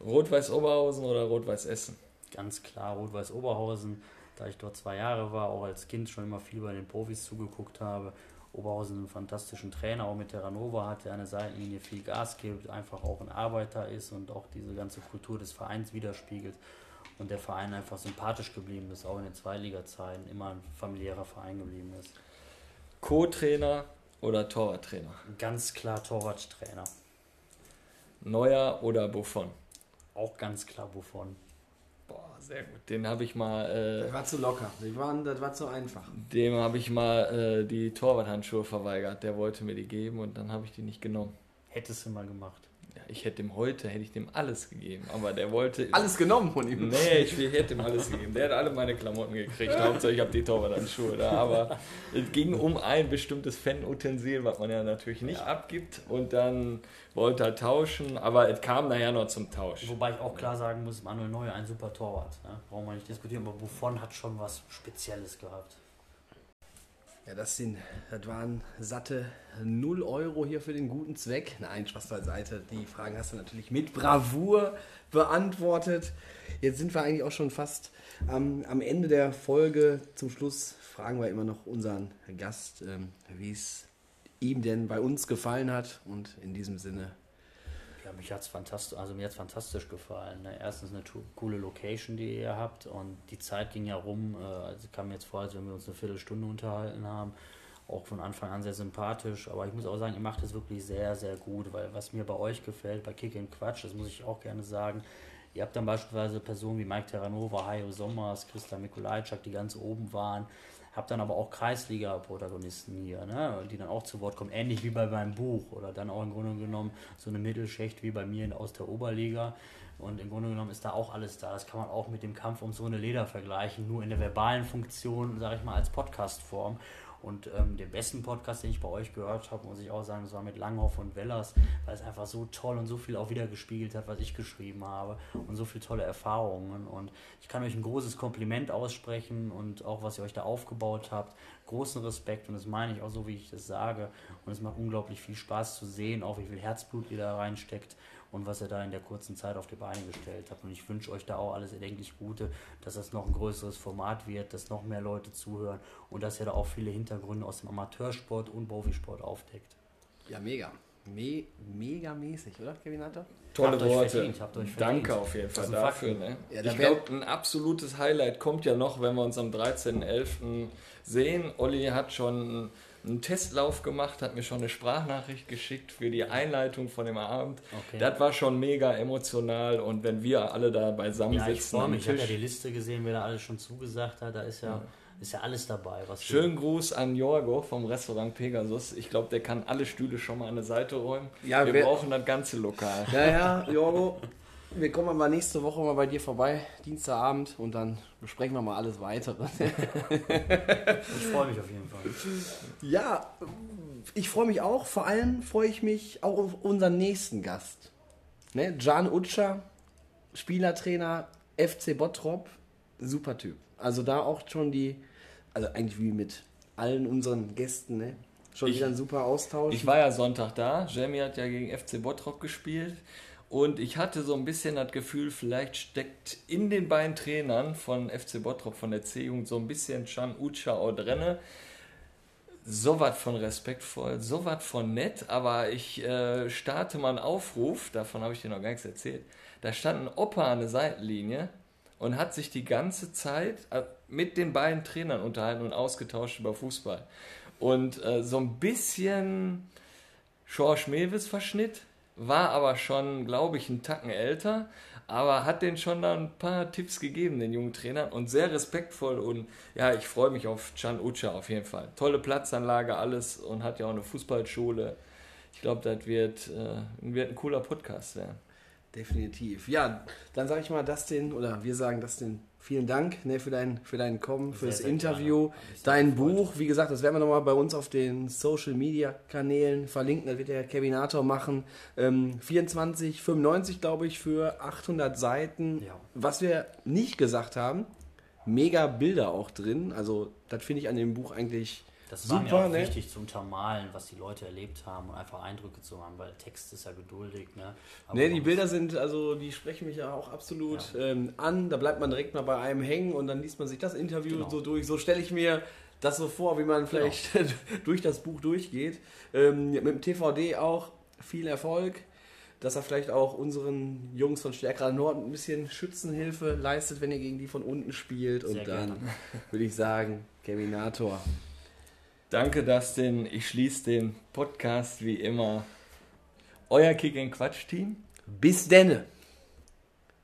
B: Rot-Weiß Oberhausen oder Rot-Weiß Essen?
D: Ganz klar Rot-Weiß Oberhausen, da ich dort zwei Jahre war, auch als Kind schon immer viel bei den Profis zugeguckt habe. Oberhausen einen fantastischen Trainer, auch mit Terranova hat, der eine Seitenlinie viel Gas gibt, einfach auch ein Arbeiter ist und auch diese ganze Kultur des Vereins widerspiegelt. Und der Verein einfach sympathisch geblieben ist, auch in den Zweiliga-Zeiten immer ein familiärer Verein geblieben ist.
B: Co-Trainer oder Torwarttrainer?
D: Ganz klar Torwarttrainer.
B: Neuer oder Buffon?
D: Auch ganz klar Buffon.
B: Sehr gut. Den habe ich mal,
C: Das
B: äh,
C: war zu locker. Die waren, das war zu einfach.
B: dem habe ich mal äh, die Torwarthandschuhe verweigert. Der wollte mir die geben und dann habe ich die nicht genommen.
D: Hättest du mal gemacht.
B: Ja, ich hätte ihm heute hätte ich dem alles gegeben, aber der wollte
C: Alles genommen von ihm.
B: Nee, ich, ich hätte ihm alles gegeben. Der hat alle meine Klamotten gekriegt. Hauptsache ich habe die Torwarthandschuhe da. Aber es ging um ein bestimmtes Fan-Utensil, was man ja natürlich nicht abgibt. Und dann wollte er tauschen, aber es kam nachher noch zum Tausch.
D: Wobei ich auch klar sagen muss, Manuel Neuer ein super Torwart. Ne? Brauchen wir nicht diskutieren, aber Buffon hat schon was Spezielles gehabt.
C: Ja, das, sind, das waren satte 0 Euro hier für den guten Zweck. Nein, Spaß beiseite. Die Fragen hast du natürlich mit Bravour beantwortet. Jetzt sind wir eigentlich auch schon fast am, am Ende der Folge. Zum Schluss fragen wir immer noch unseren Gast, ähm, wie es ihm denn bei uns gefallen hat. Und in diesem Sinne.
D: Ja, mich hat's fantastisch, also mir hat's fantastisch gefallen. Ne? Erstens eine coole Location, die ihr habt und die Zeit ging ja rum. Äh, also kam mir jetzt vor, als wenn wir uns eine Viertelstunde unterhalten haben. Auch von Anfang an sehr sympathisch, aber ich muss auch sagen, ihr macht es wirklich sehr, sehr gut, weil was mir bei euch gefällt, bei Kick and Quatsch, das muss ich auch gerne sagen, Ihr habt dann beispielsweise Personen wie Mike Terranova, Hayo Sommers, Christa Mikulajczak, die ganz oben waren. Habt dann aber auch Kreisliga-Protagonisten hier, ne, die dann auch zu Wort kommen, ähnlich wie bei meinem Buch oder dann auch im Grunde genommen so eine Mittelschicht wie bei mir aus der Oberliga. Und im Grunde genommen ist da auch alles da. Das kann man auch mit dem Kampf um so eine Leder vergleichen, nur in der verbalen Funktion, sage ich mal, als Podcast-Form. Und ähm, den besten Podcast, den ich bei euch gehört habe, muss ich auch sagen, das war mit Langhoff und Wellers, weil es einfach so toll und so viel auch wieder gespiegelt hat, was ich geschrieben habe und so viele tolle Erfahrungen. Und ich kann euch ein großes Kompliment aussprechen und auch, was ihr euch da aufgebaut habt. Großen Respekt und das meine ich auch so, wie ich das sage. Und es macht unglaublich viel Spaß zu sehen, auch wie viel Herzblut ihr da reinsteckt und was ihr da in der kurzen Zeit auf die Beine gestellt habt. Und ich wünsche euch da auch alles erdenklich Gute, dass das noch ein größeres Format wird, dass noch mehr Leute zuhören und dass ihr da auch viele Hintergründe aus dem Amateursport und Profisport aufdeckt.
C: Ja, mega. Me mega mäßig, oder, Kevin Hatter?
B: Tolle Worte. Danke auf jeden Fall dafür. Ne? Ja, ich glaube, ein absolutes Highlight kommt ja noch, wenn wir uns am 13.11. sehen. Olli hat schon einen Testlauf gemacht, hat mir schon eine Sprachnachricht geschickt für die Einleitung von dem Abend. Okay. Das war schon mega emotional und wenn wir alle da beisammen ja,
D: sitzen. Ich freue mich, ich habe ja die Liste gesehen, wer da alles schon zugesagt hat. Da ist ja, ja. Ist ja alles dabei.
B: Schönen Gruß an Jorgo vom Restaurant Pegasus. Ich glaube, der kann alle Stühle schon mal an eine Seite räumen. Ja, wir brauchen das ganze Lokal.
C: Ja, ja, Jorgo, wir kommen aber nächste Woche mal bei dir vorbei, Dienstagabend, und dann besprechen wir mal alles weitere.
D: ich freue mich auf jeden Fall.
C: Ja, ich freue mich auch. Vor allem freue ich mich auch auf unseren nächsten Gast. Ne? Can Utscher, Spielertrainer FC Bottrop, super Typ. Also da auch schon die, also eigentlich wie mit allen unseren Gästen, ne? Schon ich, wieder ein super Austausch.
B: Ich war ja Sonntag da. Jamie hat ja gegen FC Bottrop gespielt. Und ich hatte so ein bisschen das Gefühl, vielleicht steckt in den beiden Trainern von FC Bottrop, von der C-Jugend, so ein bisschen Chan Ucha drin. So was von respektvoll, so was von nett, aber ich äh, starte mal einen Aufruf, davon habe ich dir noch gar nichts erzählt. Da stand ein Opa an der Seitenlinie und hat sich die ganze Zeit äh, mit den beiden Trainern unterhalten und ausgetauscht über Fußball. Und äh, so ein bisschen George Mewis Verschnitt, war aber schon, glaube ich, einen Tacken älter, aber hat den schon da ein paar Tipps gegeben, den jungen Trainern und sehr respektvoll und ja, ich freue mich auf Can Ucha auf jeden Fall. Tolle Platzanlage, alles und hat ja auch eine Fußballschule. Ich glaube, das wird, äh, wird ein cooler Podcast werden.
C: Definitiv. Ja, dann sage ich mal Dustin, oder wir sagen Dustin, vielen Dank ne, für, dein, für dein Kommen, für das Interview, dein Buch. Wie gesagt, das werden wir nochmal bei uns auf den Social Media Kanälen verlinken. Das wird der Kevinator machen. Ähm, 24,95 glaube ich für 800 Seiten. Ja. Was wir nicht gesagt haben, mega Bilder auch drin. Also, das finde ich an dem Buch eigentlich
D: das war Super, mir auch ne? wichtig zum Untermalen, was die Leute erlebt haben und einfach Eindrücke zu haben, weil Text ist ja geduldig. Ne,
C: Aber ne die Bilder sind, also die sprechen mich ja auch absolut ja. Ähm, an. Da bleibt man direkt mal bei einem hängen und dann liest man sich das Interview genau. so durch. So stelle ich mir das so vor, wie man vielleicht genau. durch das Buch durchgeht. Ähm, mit dem TVD auch viel Erfolg dass er vielleicht auch unseren Jungs von Stärkerer Nord ein bisschen Schützenhilfe leistet, wenn ihr gegen die von unten spielt. Sehr und dann würde ich sagen, Keminator.
B: Danke, Dustin. Ich schließe den Podcast wie immer. Euer Kick Quatsch Team.
C: Bis denne.